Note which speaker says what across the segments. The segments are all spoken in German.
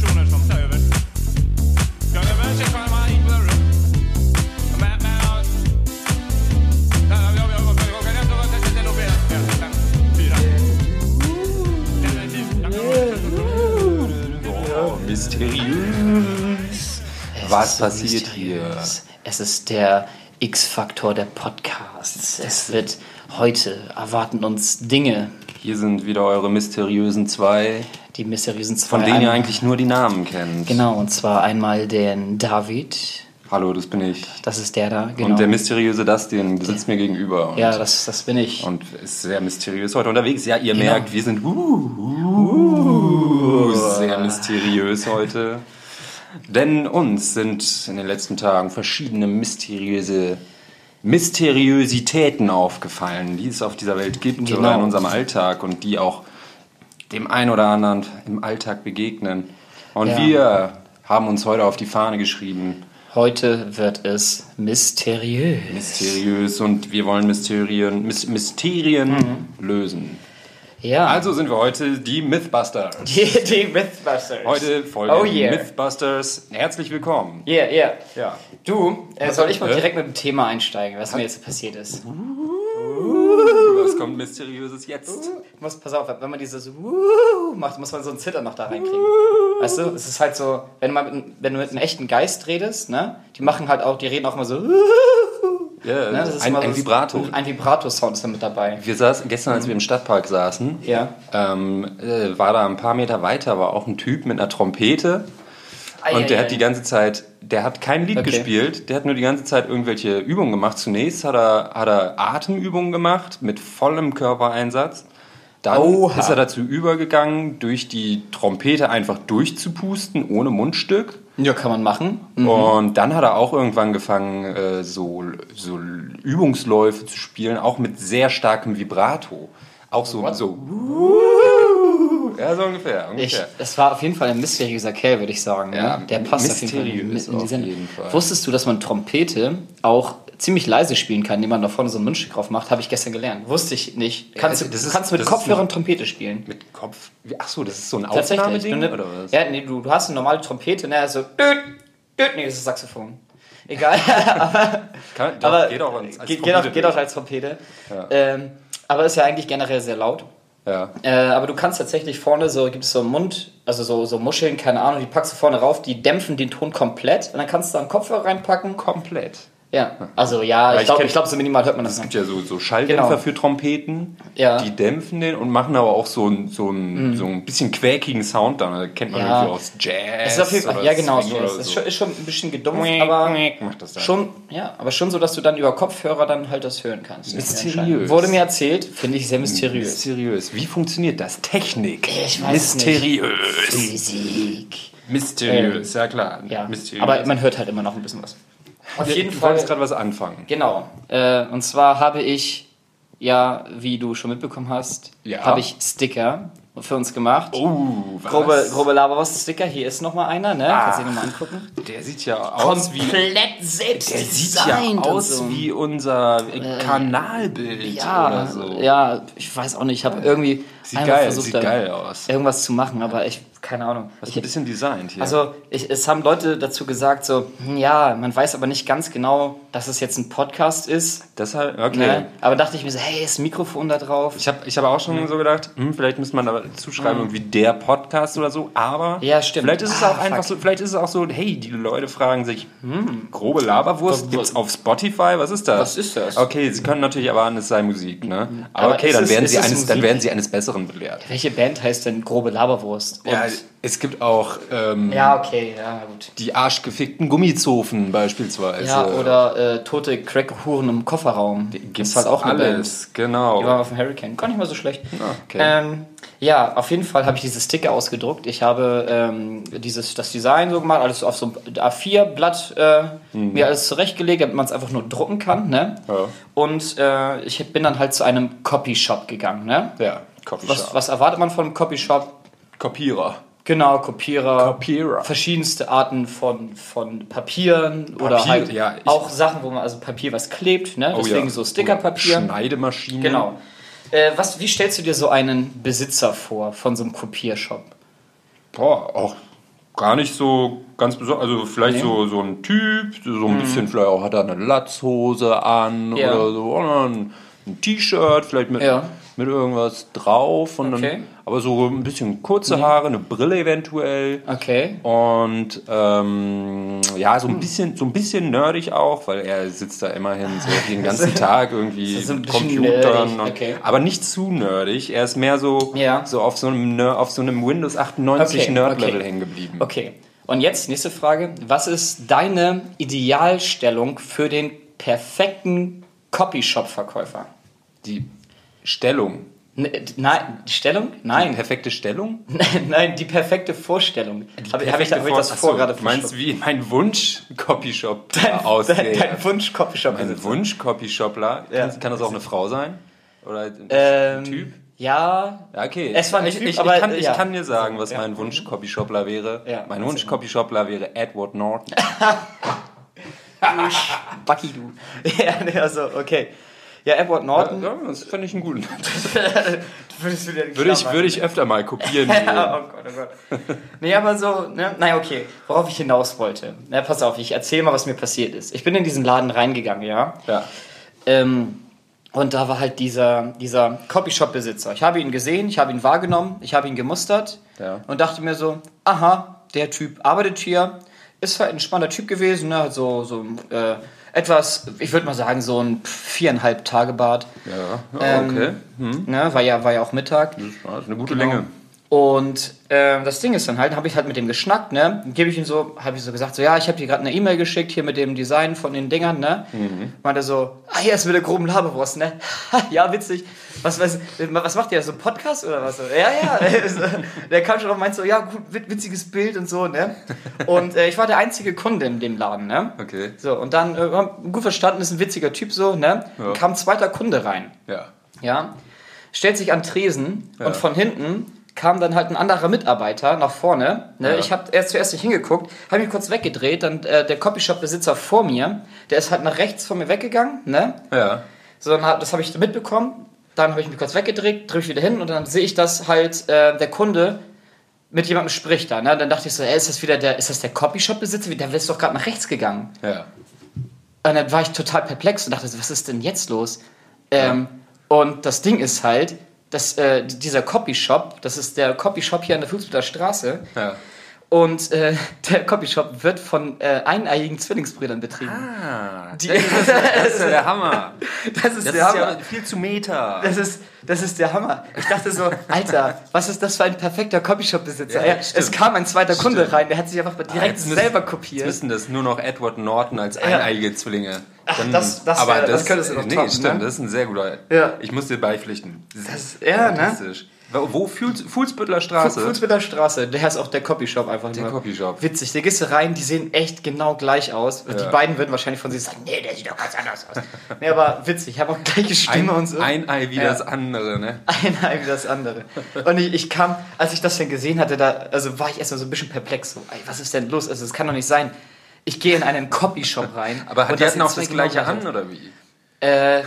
Speaker 1: personer som tar över. In på dörren? Men, men, kan fyra.
Speaker 2: Oh, mysteriös. Was passiert hier?
Speaker 3: Es ist der X-Faktor der Podcasts. Es wird heute erwarten uns Dinge,
Speaker 2: Hier sind wieder eure mysteriösen zwei,
Speaker 3: die mysteriösen zwei.
Speaker 2: von denen ihr eigentlich nur die Namen kennt.
Speaker 3: Genau, und zwar einmal den David.
Speaker 2: Hallo, das bin ich.
Speaker 3: Das ist der da, genau.
Speaker 2: Und der mysteriöse Dustin sitzt mir gegenüber.
Speaker 3: Ja, das, das bin ich.
Speaker 2: und ist sehr mysteriös heute unterwegs. Ja, ihr
Speaker 3: Genau.
Speaker 2: merkt, wir sind uh, uh, sehr mysteriös heute. Denn uns sind in den letzten Tagen verschiedene mysteriöse Mysteriositäten aufgefallen, die es auf dieser Welt gibt
Speaker 3: Genau.
Speaker 2: oder in unserem Alltag und die auch dem einen oder anderen im Alltag begegnen. Und
Speaker 3: Ja.
Speaker 2: wir haben uns heute auf die Fahne geschrieben,
Speaker 3: Heute wird es mysteriös.
Speaker 2: mysteriös und wir wollen Mysterien, Mys Mysterien
Speaker 3: Mhm.
Speaker 2: lösen.
Speaker 3: Ja.
Speaker 2: Also sind wir heute die Mythbusters.
Speaker 3: die, die Mythbusters.
Speaker 2: Heute Folge
Speaker 3: Oh yeah.
Speaker 2: Mythbusters. Herzlich willkommen.
Speaker 3: Yeah, yeah.
Speaker 2: Ja.
Speaker 3: Du, äh, soll ich mal direkt mit dem Thema einsteigen, was mir jetzt passiert ist?
Speaker 2: Was kommt Mysteriöses jetzt?
Speaker 3: muss, pass auf, wenn man dieses Wuhu macht, muss man so ein Zittern noch da reinkriegen. Weißt du, es ist halt so, wenn, man mit, wenn du mit einem echten Geist redest, ne, die machen halt auch, die reden auch immer so, ne, das ist
Speaker 2: ein, ein Vibrato.
Speaker 3: Ein Vibrato-Sound ist da mit dabei.
Speaker 2: Wir saßen gestern, als wir im Stadtpark saßen,
Speaker 3: Ja.
Speaker 2: ähm, äh, war da ein paar Meter weiter, war auch ein Typ mit einer Trompete. Und der hat die ganze Zeit, der hat kein Lied
Speaker 3: Okay.
Speaker 2: gespielt, der hat nur die ganze Zeit irgendwelche Übungen gemacht. Zunächst hat er, hat er Atemübungen gemacht mit vollem Körpereinsatz. Dann
Speaker 3: Oha.
Speaker 2: ist er dazu übergegangen, durch die Trompete einfach durchzupusten, ohne Mundstück.
Speaker 3: Ja, kann man machen.
Speaker 2: Und dann hat er auch irgendwann angefangen, äh, so, so Übungsläufe zu spielen, auch mit sehr starkem Vibrato. Auch so, so. Ja, so ungefähr.
Speaker 3: Ich,
Speaker 2: ungefähr.
Speaker 3: es war auf jeden Fall ein mysteriöser Kerl, würde ich sagen.
Speaker 2: Ja,
Speaker 3: ne? Der passt auf jeden Fall
Speaker 2: mysteriös
Speaker 3: mit in die Sendung.
Speaker 2: jeden Fall.
Speaker 3: Wusstest du, dass man Trompete auch ziemlich leise spielen kann, indem man da vorne so ein Mundstück drauf macht? Habe ich gestern gelernt. Wusste ich nicht. Kannst,
Speaker 2: Ja,
Speaker 3: du
Speaker 2: das ist-
Speaker 3: kannst mit
Speaker 2: das ist
Speaker 3: Kopfhörern Trompete spielen?
Speaker 2: Mit Kopf. Ach so, das ist so ein. Aufnahmeding
Speaker 3: Du,
Speaker 2: oder was?
Speaker 3: Ja, nee, du, du hast eine normale Trompete, ne, also düt, düt, nee, das ist Saxophon. Egal,
Speaker 2: Kann, doch,
Speaker 3: aber
Speaker 2: geht auch als, als
Speaker 3: geht, geht, auch,
Speaker 2: Trompete
Speaker 3: geht auch als Trompete. Ähm, aber ist ja eigentlich generell sehr laut.
Speaker 2: Ja.
Speaker 3: Äh, aber du kannst tatsächlich vorne so, gibt es so einen Mund, also so, so Muscheln, keine Ahnung, die packst du vorne rauf, die dämpfen den Ton komplett und dann kannst du da einen Kopfhörer reinpacken.
Speaker 2: Komplett.
Speaker 3: Ja, also ja, ich
Speaker 2: ich
Speaker 3: glaube, glaub, so minimal hört man das
Speaker 2: Es gibt ja so, so Schalldämpfer
Speaker 3: Genau.
Speaker 2: für Trompeten,
Speaker 3: Ja.
Speaker 2: die dämpfen den und machen aber auch so, ein, so, ein, so ein bisschen quäkigen Sound dann. Das kennt man
Speaker 3: Ja.
Speaker 2: irgendwie aus Jazz.
Speaker 3: Es ist auf ja genau,
Speaker 2: Swing
Speaker 3: es ist,
Speaker 2: so.
Speaker 3: schon, ist schon ein bisschen gedumpft, aber
Speaker 2: macht das dann.
Speaker 3: schon, ja, aber schon so, dass du dann über Kopfhörer dann halt das hören kannst.
Speaker 2: Mysteriös.
Speaker 3: Wurde mir erzählt, finde ich sehr mysteriös.
Speaker 2: Mysteriös. Wie funktioniert das? Technik.
Speaker 3: Ich weiß es nicht.
Speaker 2: Mysteriös.
Speaker 3: Physik.
Speaker 2: Mysteriös, ja klar.
Speaker 3: Ja,
Speaker 2: Mysteriös.
Speaker 3: aber man hört halt immer noch ein bisschen was. Auf jeden
Speaker 2: du
Speaker 3: Fall.
Speaker 2: wolltest gerade was anfangen.
Speaker 3: Genau. Äh, und zwar habe ich, ja, wie du schon mitbekommen hast,
Speaker 2: Ja.
Speaker 3: habe ich Sticker für uns gemacht.
Speaker 2: Oh, was?
Speaker 3: Grobe, grobe Laberwurst-Sticker. Hier ist nochmal einer, ne? Kannst du
Speaker 2: Ah.
Speaker 3: dir nochmal angucken.
Speaker 2: Der sieht ja aus wie...
Speaker 3: Komplett selbst
Speaker 2: Der sieht ja aus wie unser Kanalbild
Speaker 3: Äh, ja,
Speaker 2: oder so.
Speaker 3: ja, ich weiß auch nicht. Ich habe irgendwie
Speaker 2: Sieht geil,
Speaker 3: versucht,
Speaker 2: sieht geil aus.
Speaker 3: irgendwas zu machen, aber ich, keine Ahnung.
Speaker 2: Das ist
Speaker 3: Ich,
Speaker 2: ein bisschen designt hier.
Speaker 3: Also, ich, es haben Leute dazu gesagt, so, hm, ja, man weiß aber nicht ganz genau, dass es jetzt ein Podcast ist.
Speaker 2: Deshalb, okay.
Speaker 3: Ne? Aber dachte ich mir so, hey, ist ein Mikrofon da drauf?
Speaker 2: Ich habe ich hab auch schon so gedacht, hm, vielleicht müsste man da zuschreiben, irgendwie der Podcast oder so, aber
Speaker 3: Ja, stimmt.
Speaker 2: vielleicht ist es
Speaker 3: Ah,
Speaker 2: auch einfach
Speaker 3: fuck.
Speaker 2: so, vielleicht ist es auch so, hey, die Leute fragen sich, hm, grobe Laberwurst
Speaker 3: Was-
Speaker 2: gibt's auf Spotify, was ist das?
Speaker 3: Was ist das?
Speaker 2: Okay, sie können natürlich erwarten, es sei Musik, ne? Aber,
Speaker 3: Aber
Speaker 2: okay, dann
Speaker 3: es-
Speaker 2: werden, sie
Speaker 3: es
Speaker 2: eines, dann werden sie eines Besseren belehrt.
Speaker 3: Welche Band heißt denn Grobe Laberwurst? Und
Speaker 2: Ja, es gibt auch ähm,
Speaker 3: ja, okay, ja, gut.
Speaker 2: die arschgefickten Gummizofen beispielsweise.
Speaker 3: Ja, oder äh, tote Crack-Huren im Kofferraum.
Speaker 2: Gibt's
Speaker 3: ist halt auch eine
Speaker 2: alles, genau.
Speaker 3: Die war auf dem Hurricane. Gar nicht mal so schlecht.
Speaker 2: okay.
Speaker 3: Ähm, ja, auf jeden Fall habe ich diese Sticker ausgedruckt. Ich habe ähm, dieses, das Design so gemacht, alles auf so ein A4-Blatt äh, mir alles zurechtgelegt, damit man es einfach nur drucken kann. Ne?
Speaker 2: Mhm. Ja.
Speaker 3: Und äh, ich bin dann halt zu einem Copyshop gegangen. Ne?
Speaker 2: ja, Coffeeshop.
Speaker 3: Was, was erwartet man von einem Copyshop?
Speaker 2: Kopierer.
Speaker 3: Genau, Kopierer.
Speaker 2: Kopierer.
Speaker 3: Verschiedenste Arten von, von Papieren oder
Speaker 2: Papier,
Speaker 3: halt
Speaker 2: ja,
Speaker 3: auch Sachen, wo man, also Papier, was klebt, ne?
Speaker 2: Oh
Speaker 3: Deswegen
Speaker 2: ja.
Speaker 3: so Stickerpapier.
Speaker 2: Schneidemaschinen.
Speaker 3: Genau. Äh, was, wie stellst du dir so einen Besitzer vor von so einem Kopiershop?
Speaker 2: Boah, auch gar nicht so ganz besonders. Also vielleicht
Speaker 3: Nee.
Speaker 2: so, so ein Typ, so ein bisschen, vielleicht auch hat er eine Latzhose an
Speaker 3: Ja.
Speaker 2: oder so. Oder ein, ein T-Shirt, vielleicht mit,
Speaker 3: Ja.
Speaker 2: Mit irgendwas drauf. Und
Speaker 3: Okay.
Speaker 2: dann, aber so ein bisschen kurze Haare, eine Brille eventuell.
Speaker 3: Okay.
Speaker 2: Und ähm, ja, so ein bisschen, so ein bisschen nerdig auch, weil er sitzt da immerhin so den ganzen Tag irgendwie mit Computern. Und,
Speaker 3: okay.
Speaker 2: Aber nicht zu nerdig. Er ist mehr so,
Speaker 3: Ja.
Speaker 2: so auf so einem, auf so einem Windows 98
Speaker 3: Okay,
Speaker 2: Nerd-Level hängen geblieben.
Speaker 3: Okay. Und jetzt nächste Frage. Was ist deine Idealstellung für den perfekten Copyshop-Verkäufer?
Speaker 2: Die Stellung.
Speaker 3: Ne, Nein, die Stellung?
Speaker 2: Die
Speaker 3: Nein.
Speaker 2: perfekte Stellung?
Speaker 3: Nein, die perfekte Vorstellung. Habe hab ich, hab ich das vor gerade
Speaker 2: du meinst, wie mein Wunsch-Copyshop aussieht?
Speaker 3: dein, dein Wunsch-Copyshop
Speaker 2: Mein Wunsch-Copyshopler?
Speaker 3: Ja.
Speaker 2: Kann, kann das auch eine Frau sein? Oder ein
Speaker 3: ähm,
Speaker 2: Typ?
Speaker 3: Ja.
Speaker 2: Okay.
Speaker 3: Es war ein
Speaker 2: ich, ich,
Speaker 3: aber,
Speaker 2: ich, kann, ich
Speaker 3: ja.
Speaker 2: kann dir sagen, was
Speaker 3: Ja.
Speaker 2: mein Wunsch-Copyshopler wäre.
Speaker 3: Ja,
Speaker 2: mein. Wunsch-Copyshopler wäre Edward Norton.
Speaker 3: Bucky, du. ja, also, okay. Ja, Edward Norton.
Speaker 2: ja, das fände ich einen guten.
Speaker 3: Würdest du dir
Speaker 2: Würde ich, würde ich öfter mal kopieren.
Speaker 3: Ja, oh Gott, oh Gott. Nee, aber so, ne? Naja, okay. Worauf ich hinaus wollte. Na, pass auf, ich erzähle mal, was mir passiert ist. Ich bin in diesen Laden reingegangen, ja.
Speaker 2: ja.
Speaker 3: Ähm, und da war halt dieser, dieser Copyshop-Besitzer. Ich habe ihn gesehen, ich habe ihn wahrgenommen, ich habe ihn gemustert
Speaker 2: Ja.
Speaker 3: und dachte mir so, aha, der Typ arbeitet hier, ist halt ein spannender Typ gewesen, ne? so, so äh, etwas, ich würde mal sagen, so ein viereinhalb Tage Bart.
Speaker 2: Ja,
Speaker 3: Ähm,
Speaker 2: okay. Hm.
Speaker 3: Ne? War, ja, war ja auch Mittag.
Speaker 2: Das ist eine gute
Speaker 3: Genau.
Speaker 2: Länge.
Speaker 3: Und ähm, das Ding ist dann halt, habe ich halt mit dem geschnackt, ne? Gebe ich ihm so, habe ich so gesagt, so ja, ich habe dir gerade eine E-Mail geschickt hier mit dem Design von den Dingern, ne?
Speaker 2: Mhm.
Speaker 3: Meinte er so, ah, hier ist mit der groben Laberwurst, ne? ja, witzig. Was, was, was macht ihr, so ein Podcast oder was? Ja, ja. der kam schon und meinte so, ja, gut, wit- witziges Bild und so, ne? Und äh, ich war der einzige Kunde in dem Laden, ne?
Speaker 2: Okay.
Speaker 3: So, und dann, äh, gut verstanden, ist ein witziger Typ so, ne?
Speaker 2: Ja.
Speaker 3: Kam ein zweiter Kunde rein
Speaker 2: Ja.
Speaker 3: ja, stellt sich an Tresen
Speaker 2: Ja.
Speaker 3: und von hinten kam dann halt ein anderer Mitarbeiter nach vorne. Ne?
Speaker 2: Ja.
Speaker 3: Ich habe erst zuerst nicht hingeguckt, habe mich kurz weggedreht, dann äh, der Copyshop-Besitzer vor mir, der ist halt nach rechts von mir weggegangen, ne?
Speaker 2: Ja.
Speaker 3: So, dann das habe ich mitbekommen, dann habe ich mich kurz weggedreht, drehe ich wieder hin und dann sehe ich, dass halt äh, der Kunde mit jemandem spricht da, ne? Dann dachte ich so, ey, ist das wieder der, ist das der Copyshop-Besitzer? Der ist doch gerade nach rechts gegangen.
Speaker 2: Ja.
Speaker 3: Und dann war ich total perplex und dachte, was ist denn jetzt los? Ähm, Und das Ding ist halt, dass äh, dieser Copyshop, das ist der Copyshop hier an der Fußbütteler Straße,
Speaker 2: Ja.
Speaker 3: Und äh, der Copyshop wird von äh, eineiigen Zwillingsbrüdern betrieben.
Speaker 2: Ah,
Speaker 3: Die-
Speaker 2: das, ist, das ist ja der Hammer.
Speaker 3: Das ist
Speaker 2: Das
Speaker 3: der
Speaker 2: ist
Speaker 3: Hammer.
Speaker 2: ja viel zu Meta.
Speaker 3: Das ist, das ist der Hammer. Ich dachte so, Alter, was ist das für ein perfekter Copyshop-Besitzer?
Speaker 2: Ja,
Speaker 3: es kam ein zweiter Kunde
Speaker 2: Stimmt.
Speaker 3: rein, der hat sich einfach direkt
Speaker 2: jetzt müssen-
Speaker 3: selber
Speaker 2: Jetzt
Speaker 3: kopiert.
Speaker 2: wissen das nur noch Edward Norton als eineige Zwillinge. Dann,
Speaker 3: das- das wär- das könntest du noch
Speaker 2: Nee,
Speaker 3: toppen,
Speaker 2: stimmt,
Speaker 3: ne?
Speaker 2: das ist ein sehr guter.
Speaker 3: Ja.
Speaker 2: Ich muss dir beipflichten.
Speaker 3: Das, ja, ne?
Speaker 2: Fantastisch. Wo, wo Fuhls, Fuhlsbüttler Straße?
Speaker 3: Fußbütteler Straße, der ist auch der Copyshop einfach
Speaker 2: Der
Speaker 3: nur.
Speaker 2: Copyshop.
Speaker 3: Witzig, da gehst du rein, die sehen echt genau gleich aus. Die
Speaker 2: Ja.
Speaker 3: beiden würden wahrscheinlich von sich sagen, nee, der sieht doch ganz anders aus. nee, aber witzig, ich habe auch gleiche Stimme
Speaker 2: Ein,
Speaker 3: und so.
Speaker 2: ein Ei wie
Speaker 3: Ja.
Speaker 2: das andere, ne?
Speaker 3: Ein Ei wie das andere. Und ich, ich kam, als ich das dann gesehen hatte, da, also war ich erstmal so ein bisschen perplex. So, ey, was ist denn los? Also, es kann doch nicht sein. Ich gehe in einen Copyshop rein.
Speaker 2: Aber die hatten auch das
Speaker 3: zwei
Speaker 2: gleiche
Speaker 3: genau
Speaker 2: an, oder wie?
Speaker 3: Äh,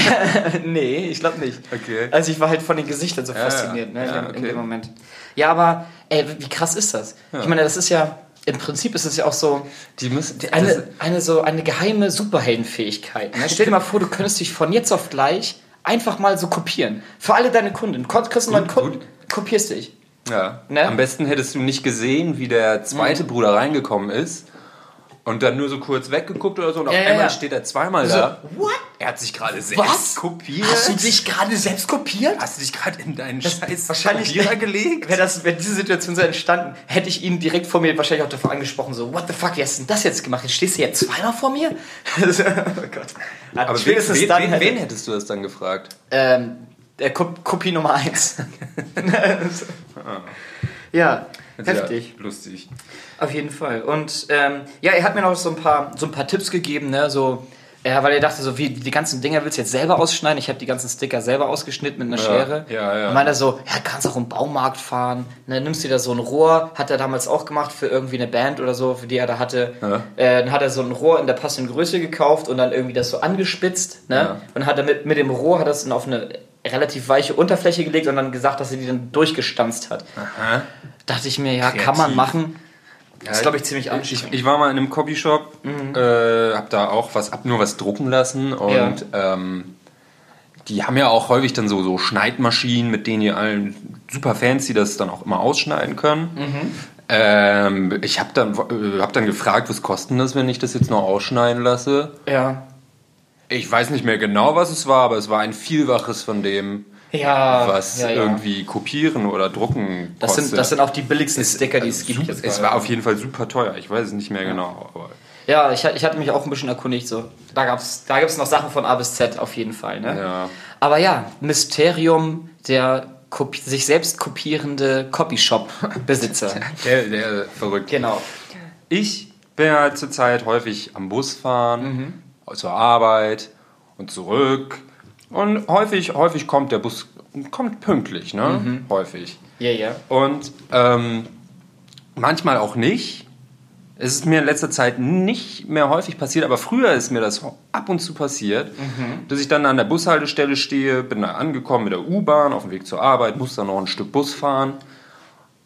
Speaker 3: nee, ich glaube nicht.
Speaker 2: Okay.
Speaker 3: Also ich war halt von den Gesichtern so
Speaker 2: Ja,
Speaker 3: fasziniert,
Speaker 2: ja.
Speaker 3: ne,
Speaker 2: Ja,
Speaker 3: in, in
Speaker 2: okay.
Speaker 3: dem Moment. Ja, aber ey, wie krass ist das? Ich meine, das ist ja, im Prinzip ist es ja auch so
Speaker 2: Die müssen. Die,
Speaker 3: eine, eine, so eine geheime Superheldenfähigkeit. Ne? Stell dir mal vor, du könntest dich von jetzt auf gleich einfach mal so kopieren. Für alle deine Kunden. Kriegst du mal einen Kunden, kopierst dich.
Speaker 2: ja.
Speaker 3: Ne?
Speaker 2: Am besten hättest du nicht gesehen, wie der zweite Bruder reingekommen ist. Und dann nur so kurz weggeguckt oder so und auf
Speaker 3: Ja,
Speaker 2: einmal
Speaker 3: ja.
Speaker 2: steht er zweimal
Speaker 3: So,
Speaker 2: da.
Speaker 3: what?
Speaker 2: Er hat sich gerade selbst
Speaker 3: Was?
Speaker 2: kopiert.
Speaker 3: Hast du dich gerade selbst kopiert?
Speaker 2: Hast du dich gerade in deinen scheiß
Speaker 3: wahrscheinlich-
Speaker 2: Kopierer gelegt?
Speaker 3: Wäre das, wäre diese Situation so entstanden, hätte ich ihn direkt vor mir wahrscheinlich auch davor angesprochen, so, what the fuck, wie hast du denn das jetzt gemacht? Jetzt stehst du jetzt zweimal vor mir? oh Gott.
Speaker 2: Aber wen, wen,
Speaker 3: dann
Speaker 2: wen, wen hättest du das dann gefragt?
Speaker 3: Ähm, der Ko Kopie Nummer 1. ja, heftig.
Speaker 2: Ja, lustig.
Speaker 3: Auf jeden Fall. Und ähm, ja, er hat mir noch so ein paar, so ein paar Tipps gegeben, ne? So, ja, weil er dachte, so wie die ganzen Dinger willst du jetzt selber ausschneiden. Ich habe die ganzen Sticker selber ausgeschnitten mit einer
Speaker 2: Ja,
Speaker 3: Schere.
Speaker 2: ja, ja.
Speaker 3: Und meinte er so, ja, kannst auch im Baumarkt fahren. Ne, nimmst dir da so ein Rohr, hat er damals auch gemacht für irgendwie eine Band oder so, für die er da hatte.
Speaker 2: Ja.
Speaker 3: Äh, dann hat er so ein Rohr in der passenden Größe gekauft und dann irgendwie das so angespitzt. Ne?
Speaker 2: Ja.
Speaker 3: Und hat er mit, dem Rohr hat er es dann auf eine relativ weiche Unterfläche gelegt und dann gesagt, dass er die dann durchgestanzt hat.
Speaker 2: Aha.
Speaker 3: Dachte ich mir, ja, kann
Speaker 2: Kreativ.
Speaker 3: man machen. Das ist, glaube ich, ziemlich
Speaker 2: Ich,
Speaker 3: anstrengend.
Speaker 2: ich war mal in einem Copyshop, äh, hab da auch was, hab nur was drucken lassen und ähm, die haben ja auch häufig dann so, so Schneidmaschinen, mit denen ihr allen super fancy das dann auch immer ausschneiden können. Ähm, ich habe dann, äh, hab dann gefragt, was kostet das, wenn ich das jetzt noch ausschneiden lasse?
Speaker 3: ja.
Speaker 2: Ich weiß nicht mehr genau, was es war, aber es war ein Vielfaches von dem,
Speaker 3: Ja,
Speaker 2: was
Speaker 3: ja, ja.
Speaker 2: irgendwie kopieren oder drucken
Speaker 3: Das
Speaker 2: kostet.
Speaker 3: sind, das sind auch die billigsten Sticker, die es gibt.
Speaker 2: Super,
Speaker 3: jetzt
Speaker 2: es war auf jeden Fall super teuer. Ich weiß es nicht mehr genau. Aber
Speaker 3: Ja, ich, ich hatte mich auch ein bisschen erkundigt. So. Da gab es da gibt's noch Sachen von A bis Z auf jeden Fall. Ne?
Speaker 2: Ja.
Speaker 3: Aber ja, Mysterium der sich selbst kopierende Copyshop-Besitzer.
Speaker 2: der, der verrückt.
Speaker 3: genau.
Speaker 2: Ich bin ja zurzeit häufig am Bus fahren,
Speaker 3: Mhm.
Speaker 2: zur Arbeit und zurück. Und häufig, häufig kommt der Bus kommt pünktlich, ne?
Speaker 3: Mhm.
Speaker 2: Häufig.
Speaker 3: Ja, ja.
Speaker 2: Und ähm, manchmal auch nicht. Es ist mir in letzter Zeit nicht mehr häufig passiert, aber früher ist mir das ab und zu passiert, dass ich dann an der Bushaltestelle stehe, bin da angekommen mit der U-Bahn auf dem Weg zur Arbeit, muss dann noch ein Stück Bus fahren.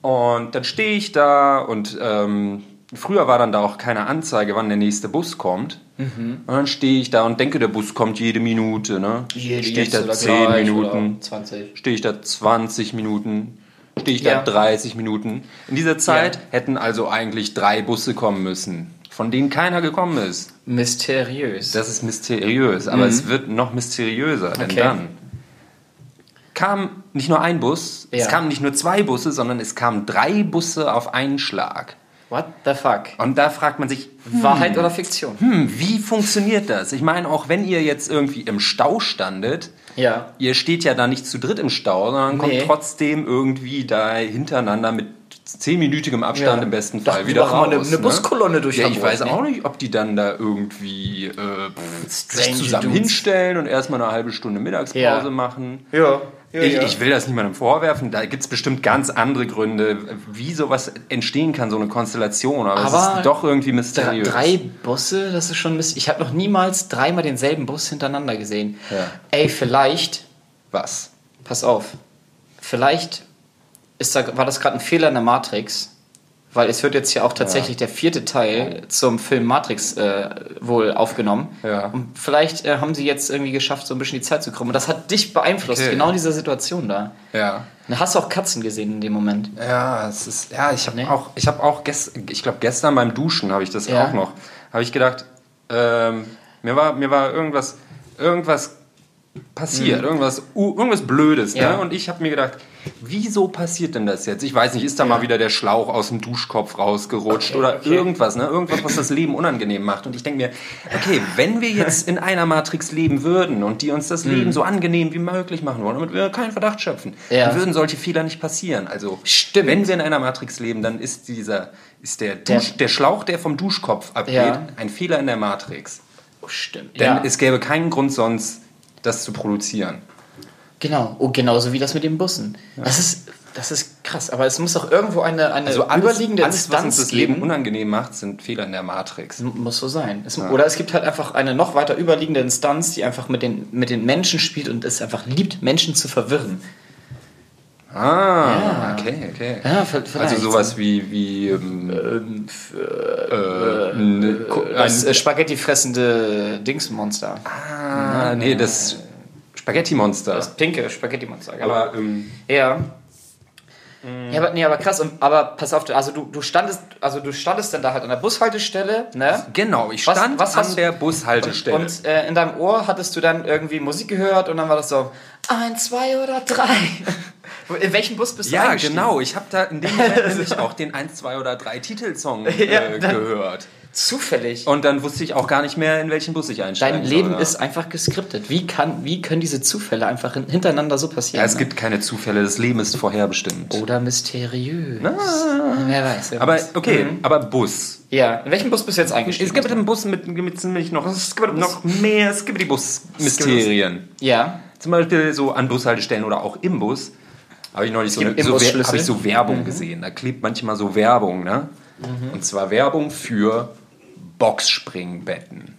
Speaker 2: Und dann stehe ich da und ähm, früher war dann da auch keine Anzeige, wann der nächste Bus kommt. Und dann stehe ich da und denke, der Bus kommt jede Minute. Ne? stehe ich da 10 Minuten,
Speaker 3: 20.
Speaker 2: stehe ich da 20 Minuten, stehe ich
Speaker 3: Ja.
Speaker 2: da 30 Minuten. In dieser Zeit hätten also eigentlich drei Busse kommen müssen, von denen keiner gekommen ist.
Speaker 3: Mysteriös.
Speaker 2: Das ist mysteriös, aber es wird noch mysteriöser, denn
Speaker 3: Mhm. Okay.
Speaker 2: dann kam nicht nur ein Bus, es
Speaker 3: Ja.
Speaker 2: kamen nicht nur zwei Busse, sondern es kamen drei Busse auf einen Schlag.
Speaker 3: What the fuck?
Speaker 2: Und da fragt man sich,
Speaker 3: Wahrheit oder Fiktion?
Speaker 2: hm, wie funktioniert das? Ich meine, auch wenn ihr jetzt irgendwie im Stau standet,
Speaker 3: Ja.
Speaker 2: ihr steht ja da nicht zu dritt im Stau, sondern kommt
Speaker 3: Nee.
Speaker 2: trotzdem irgendwie da hinterereinander mit zehnminütigem Abstand
Speaker 3: Ja.
Speaker 2: im besten Fall
Speaker 3: die
Speaker 2: wieder
Speaker 3: machen mal
Speaker 2: raus.
Speaker 3: eine- eine
Speaker 2: ne?
Speaker 3: Buskolonne durch
Speaker 2: Ja, ich weiß
Speaker 3: ne?
Speaker 2: auch nicht, ob die dann da irgendwie äh, sich zusammen
Speaker 3: Dudes.
Speaker 2: hinstellen und erstmal eine halbe Stunde Mittagspause
Speaker 3: Ja.
Speaker 2: machen.
Speaker 3: Ja. Ja,
Speaker 2: Ich,
Speaker 3: ja.
Speaker 2: ich will das niemandem vorwerfen, da gibt es bestimmt ganz andere Gründe, wie sowas entstehen kann, so eine Konstellation, aber,
Speaker 3: Aber
Speaker 2: es ist doch irgendwie mysteriös.
Speaker 3: Drei Busse, das ist schon Mist. Ich habe noch niemals dreimal denselben Bus hintereinander gesehen.
Speaker 2: Ja.
Speaker 3: Ey, vielleicht,
Speaker 2: Was?
Speaker 3: pass auf, vielleicht ist da, war das gerade ein Fehler in der Matrix, weil es wird jetzt ja auch tatsächlich der vierte Teil zum Film Matrix äh, wohl aufgenommen.
Speaker 2: Ja.
Speaker 3: Und vielleicht äh, haben sie jetzt irgendwie geschafft, so ein bisschen die Zeit zu kommen. Und das hat dich beeinflusst,
Speaker 2: Okay.
Speaker 3: genau in dieser Situation da.
Speaker 2: Ja.
Speaker 3: Und hast du auch Katzen gesehen in dem Moment.
Speaker 2: Ja, es ist, ja, ich habe
Speaker 3: Nee.
Speaker 2: auch, ich habe auch gestern, ich glaube gestern beim Duschen habe ich das
Speaker 3: Ja.
Speaker 2: auch noch, habe ich gedacht, ähm, mir war, mir war irgendwas, irgendwas passiert, irgendwas, uh, irgendwas Blödes,
Speaker 3: Mhm. Ja.
Speaker 2: ne? Und ich habe mir gedacht, wieso passiert denn das jetzt? Ich weiß nicht, ist da mal wieder der Schlauch aus dem Duschkopf rausgerutscht
Speaker 3: Okay,
Speaker 2: oder
Speaker 3: okay.
Speaker 2: irgendwas, ne? Irgendwas, was das Leben unangenehm macht. Und ich denke mir, okay, wenn wir jetzt in einer Matrix leben würden und die uns das Leben so angenehm wie möglich machen wollen, damit wir keinen Verdacht schöpfen.
Speaker 3: Ja.
Speaker 2: dann würden solche Fehler nicht passieren. Also
Speaker 3: Stimmt.
Speaker 2: wenn wir in einer Matrix leben, dann ist dieser ist der, Dusch, der, Schlauch, der vom Duschkopf abgeht,
Speaker 3: Ja.
Speaker 2: ein Fehler in der Matrix.
Speaker 3: Oh, stimmt.
Speaker 2: Denn
Speaker 3: ja.
Speaker 2: es gäbe keinen Grund sonst, das zu produzieren.
Speaker 3: Genau, oh, genauso wie das mit den Bussen. Das, ist, das ist krass, aber es muss doch irgendwo eine, eine
Speaker 2: Also alles,
Speaker 3: überliegende
Speaker 2: alles was uns
Speaker 3: Instanz
Speaker 2: das Leben
Speaker 3: geben.
Speaker 2: unangenehm macht, sind Fehler in der Matrix.
Speaker 3: Muss so sein. Es, Oder es gibt halt einfach eine noch weiter überliegende Instanz, die einfach mit den, mit den Menschen spielt und es einfach liebt, Menschen zu verwirren.
Speaker 2: Ah, okay, okay.
Speaker 3: Ja.
Speaker 2: Also sowas wie, wie ähm, äh, ne, Ko-
Speaker 3: Das
Speaker 2: ein,
Speaker 3: äh, Spaghetti fressende Dingsmonster.
Speaker 2: ah, nee, das Spaghetti-Monster.
Speaker 3: Das pinke Spaghetti-Monster. genau.
Speaker 2: Aber ähm,
Speaker 3: Ja. Ja, aber, nee, aber krass, und, aber pass auf, also du, du standest, also du standest dann da halt an der Bushaltestelle, ne?
Speaker 2: genau, ich
Speaker 3: Was-
Speaker 2: stand
Speaker 3: was
Speaker 2: an
Speaker 3: hast-
Speaker 2: der Bushaltestelle.
Speaker 3: Und äh, in deinem Ohr hattest du dann irgendwie Musik gehört und dann war das so, ein, zwei oder drei. In welchem Bus bist du
Speaker 2: ja, genau. Ich habe da in dem Moment nämlich auch den 1, 2 oder 3 Titelsong äh,
Speaker 3: Ja, dann-
Speaker 2: gehört.
Speaker 3: Zufällig.
Speaker 2: Und dann wusste ich auch gar nicht mehr, in welchen Bus ich einsteigen
Speaker 3: Dein Leben
Speaker 2: soll.
Speaker 3: ist einfach geskriptet. Wie, kann, wie können diese Zufälle einfach hin- hintereinander so passieren?
Speaker 2: Ja, es
Speaker 3: ne?
Speaker 2: gibt keine Zufälle, das Leben ist vorherbestimmt.
Speaker 3: Oder mysteriös. Wer weiß. Wer
Speaker 2: Aber
Speaker 3: weiß.
Speaker 2: okay, aber Bus.
Speaker 3: Ja, in welchem Bus bist du jetzt eingestiegen?
Speaker 2: Es gibt einen Bus mit, mit ziemlich noch, noch mehr Skibidi-Bus-Mysterien.
Speaker 3: Ja.
Speaker 2: Zum Beispiel so an Bushaltestellen oder auch im Bus. Habe ich neulich so,
Speaker 3: gibt
Speaker 2: eine, so, hab ich so Werbung gesehen. Da klebt manchmal so Werbung, ne? Und zwar Werbung für Boxspringbetten.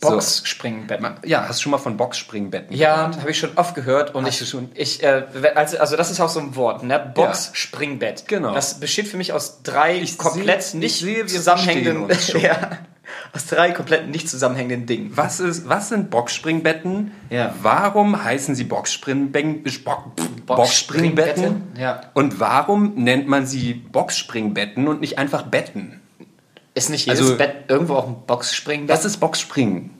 Speaker 3: Boxspringbetten.
Speaker 2: Ja, hast du schon mal von Boxspringbetten
Speaker 3: Ja, habe ich schon oft gehört und
Speaker 2: Hast
Speaker 3: ich,
Speaker 2: schon?
Speaker 3: ich äh, also, also das ist auch so ein Wort, ne? Box, Springbett.
Speaker 2: Genau.
Speaker 3: Das besteht für mich aus drei
Speaker 2: Ich
Speaker 3: komplett
Speaker 2: sehe-
Speaker 3: nicht
Speaker 2: ich sehe,
Speaker 3: zusammenhängenden, ja, aus drei komplett nicht zusammenhängenden Dingen.
Speaker 2: Was, ist, was sind Boxspringbetten?
Speaker 3: Ja.
Speaker 2: Warum heißen sie Boxspringbetten? Boxspringbetten?
Speaker 3: Ja.
Speaker 2: Und warum nennt man sie Boxspringbetten und nicht einfach Betten?
Speaker 3: Ist nicht jedes
Speaker 2: Also-
Speaker 3: Bett irgendwo auch ein Boxspringbett?
Speaker 2: Was ist Boxspringen?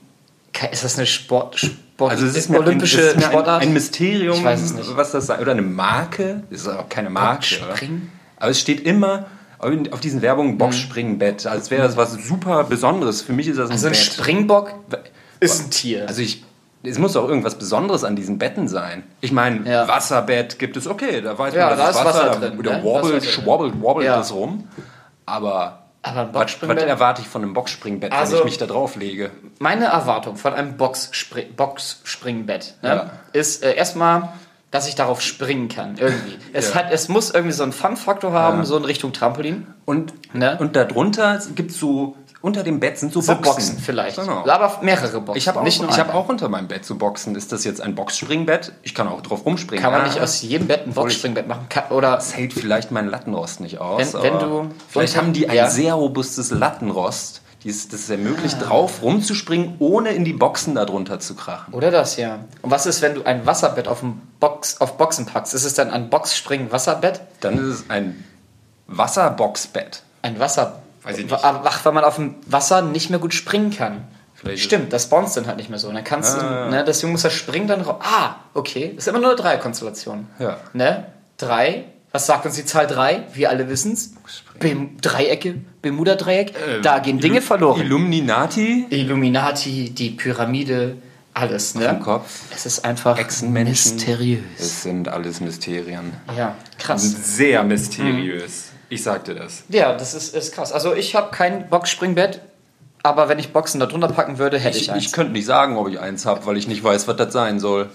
Speaker 3: Ist das eine Sport, Sport
Speaker 2: Also es ist mir,
Speaker 3: olympische
Speaker 2: ein, mir ein,
Speaker 3: Sportart?
Speaker 2: ein Mysterium, was das sei. Oder eine Marke? Das ist auch keine Marke.
Speaker 3: Boxspringen?
Speaker 2: Aber es steht immer auf diesen. Werbungen Boxspringbett, als wäre das was super Besonderes. Für mich ist das ein
Speaker 3: Also ein
Speaker 2: Bett.
Speaker 3: Springbock ist ein Tier.
Speaker 2: Also ich, es muss doch irgendwas Besonderes an diesen Betten sein. Ich meine,
Speaker 3: Ja.
Speaker 2: Wasserbett gibt es, okay, da weiß
Speaker 3: Ja,
Speaker 2: man,
Speaker 3: da
Speaker 2: das
Speaker 3: ist
Speaker 2: ist Wasser,
Speaker 3: Wasser
Speaker 2: da,
Speaker 3: drin,
Speaker 2: da
Speaker 3: ne? drin.
Speaker 2: schwobbelt, wobbelt
Speaker 3: Ja.
Speaker 2: das rum. Aber,
Speaker 3: Aber ein
Speaker 2: was, was
Speaker 3: Boxspringbett?
Speaker 2: erwarte ich von einem Boxspringbett,
Speaker 3: Also-
Speaker 2: wenn ich mich da drauf lege?
Speaker 3: Meine Erwartung von einem Boxspring Boxspringbett ne,
Speaker 2: Ja.
Speaker 3: ist äh, erstmal, dass ich darauf springen kann. Irgendwie. Es,
Speaker 2: Ja.
Speaker 3: hat, es muss irgendwie so einen Fun-Faktor haben,
Speaker 2: Ja.
Speaker 3: so in Richtung Trampolin.
Speaker 2: Und,
Speaker 3: Ne?
Speaker 2: und darunter gibt es so, unter dem Bett sind so
Speaker 3: So
Speaker 2: Boxen.
Speaker 3: Boxen vielleicht.
Speaker 2: Genau.
Speaker 3: Aber mehrere Boxen.
Speaker 2: Ich habe auch, ich hab auch unter meinem Bett so Boxen. Ist das jetzt ein Boxspringbett? Ich kann auch drauf rumspringen.
Speaker 3: Kann man
Speaker 2: Ja,
Speaker 3: nicht aus jedem Bett ein Boxspringbett machen? Oder
Speaker 2: Das hält vielleicht meinen Lattenrost nicht aus.
Speaker 3: Wenn- wenn du-
Speaker 2: vielleicht haben die ein
Speaker 3: ja.
Speaker 2: sehr robustes Lattenrost, das es ermöglicht,
Speaker 3: Ah.
Speaker 2: drauf rumzuspringen, ohne in die Boxen darunter zu krachen.
Speaker 3: Oder das, ja. Und was ist, wenn du ein Wasserbett auf, Box, auf Boxen packst? Ist es dann ein Boxspring-Wasserbett?
Speaker 2: Dann ist es ein Wasserboxbett.
Speaker 3: Ein Wasser.
Speaker 2: Weiß ich nicht.
Speaker 3: Ach, weil man auf dem Wasser nicht mehr gut springen kann.
Speaker 2: Vielleicht
Speaker 3: Stimmt, das bounce dann halt nicht mehr so. Und dann kannst
Speaker 2: Ah.
Speaker 3: du, ne, deswegen muss er springen dann raus. Ah, okay. Das ist immer nur eine Dreierkonstellation.
Speaker 2: Ja.
Speaker 3: Ne? Drei. Was sagt uns die Zahl drei? Wir alle wissen's. Bem Dreiecke, Bermuda-Dreieck. da gehen Dinge verloren.
Speaker 2: Illuminati
Speaker 3: Illuminati, die Pyramide, alles, ne?
Speaker 2: im Kopf.
Speaker 3: Es ist einfach mysteriös.
Speaker 2: Es sind alles Mysterien.
Speaker 3: Ja, krass.
Speaker 2: Sehr mysteriös. Ich sagte das.
Speaker 3: Ja, das ist, ist krass. Also ich habe kein Boxspringbett, aber wenn ich Boxen da drunter packen würde, hätte ich,
Speaker 2: Ich,
Speaker 3: eins.
Speaker 2: ich könnte nicht sagen, ob ich eins habe, weil ich nicht weiß, was das sein soll.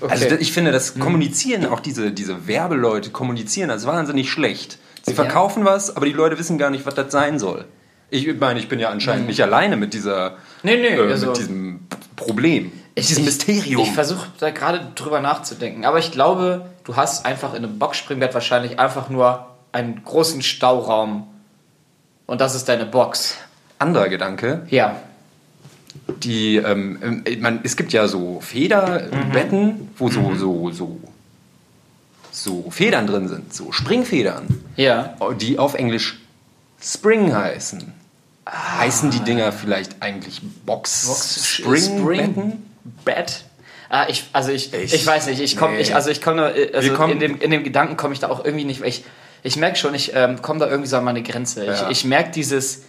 Speaker 3: Okay.
Speaker 2: Also ich finde, das Kommunizieren, auch diese, diese Werbeleute kommunizieren, das ist wahnsinnig schlecht. Sie
Speaker 3: Ja.
Speaker 2: verkaufen was, aber die Leute wissen gar nicht, was das sein soll. Ich meine, ich bin ja anscheinend nicht alleine mit dieser,
Speaker 3: Mhm. Nee, nee,
Speaker 2: äh,
Speaker 3: also-
Speaker 2: mit diesem Problem, mit diesem Mysterium.
Speaker 3: Ich versuche da gerade drüber nachzudenken, aber ich glaube, du hast einfach in einem Boxspringbett wahrscheinlich einfach nur einen großen Stauraum und das ist deine Box.
Speaker 2: Anderer Gedanke,
Speaker 3: Ja.
Speaker 2: die, ähm, ähm, man, es gibt ja so Federbetten, wo so, so, so, so Federn drin sind, so Springfedern.
Speaker 3: Ja.
Speaker 2: die auf Englisch Spring heißen. heißen die Dinger vielleicht eigentlich Box,
Speaker 3: Box
Speaker 2: Springbetten?
Speaker 3: Bett. Ah, ich, also ich, ich,
Speaker 2: Ich-
Speaker 3: weiß nicht, ich komme,
Speaker 2: nee.
Speaker 3: ich, also ich komme, also
Speaker 2: Wir kommen-
Speaker 3: in, dem, in dem Gedanken komme ich da auch irgendwie nicht, weil ich, ich merke schon, ich ähm, komme da irgendwie so an meine Grenze.
Speaker 2: Ja.
Speaker 3: Ich, ich merke dieses,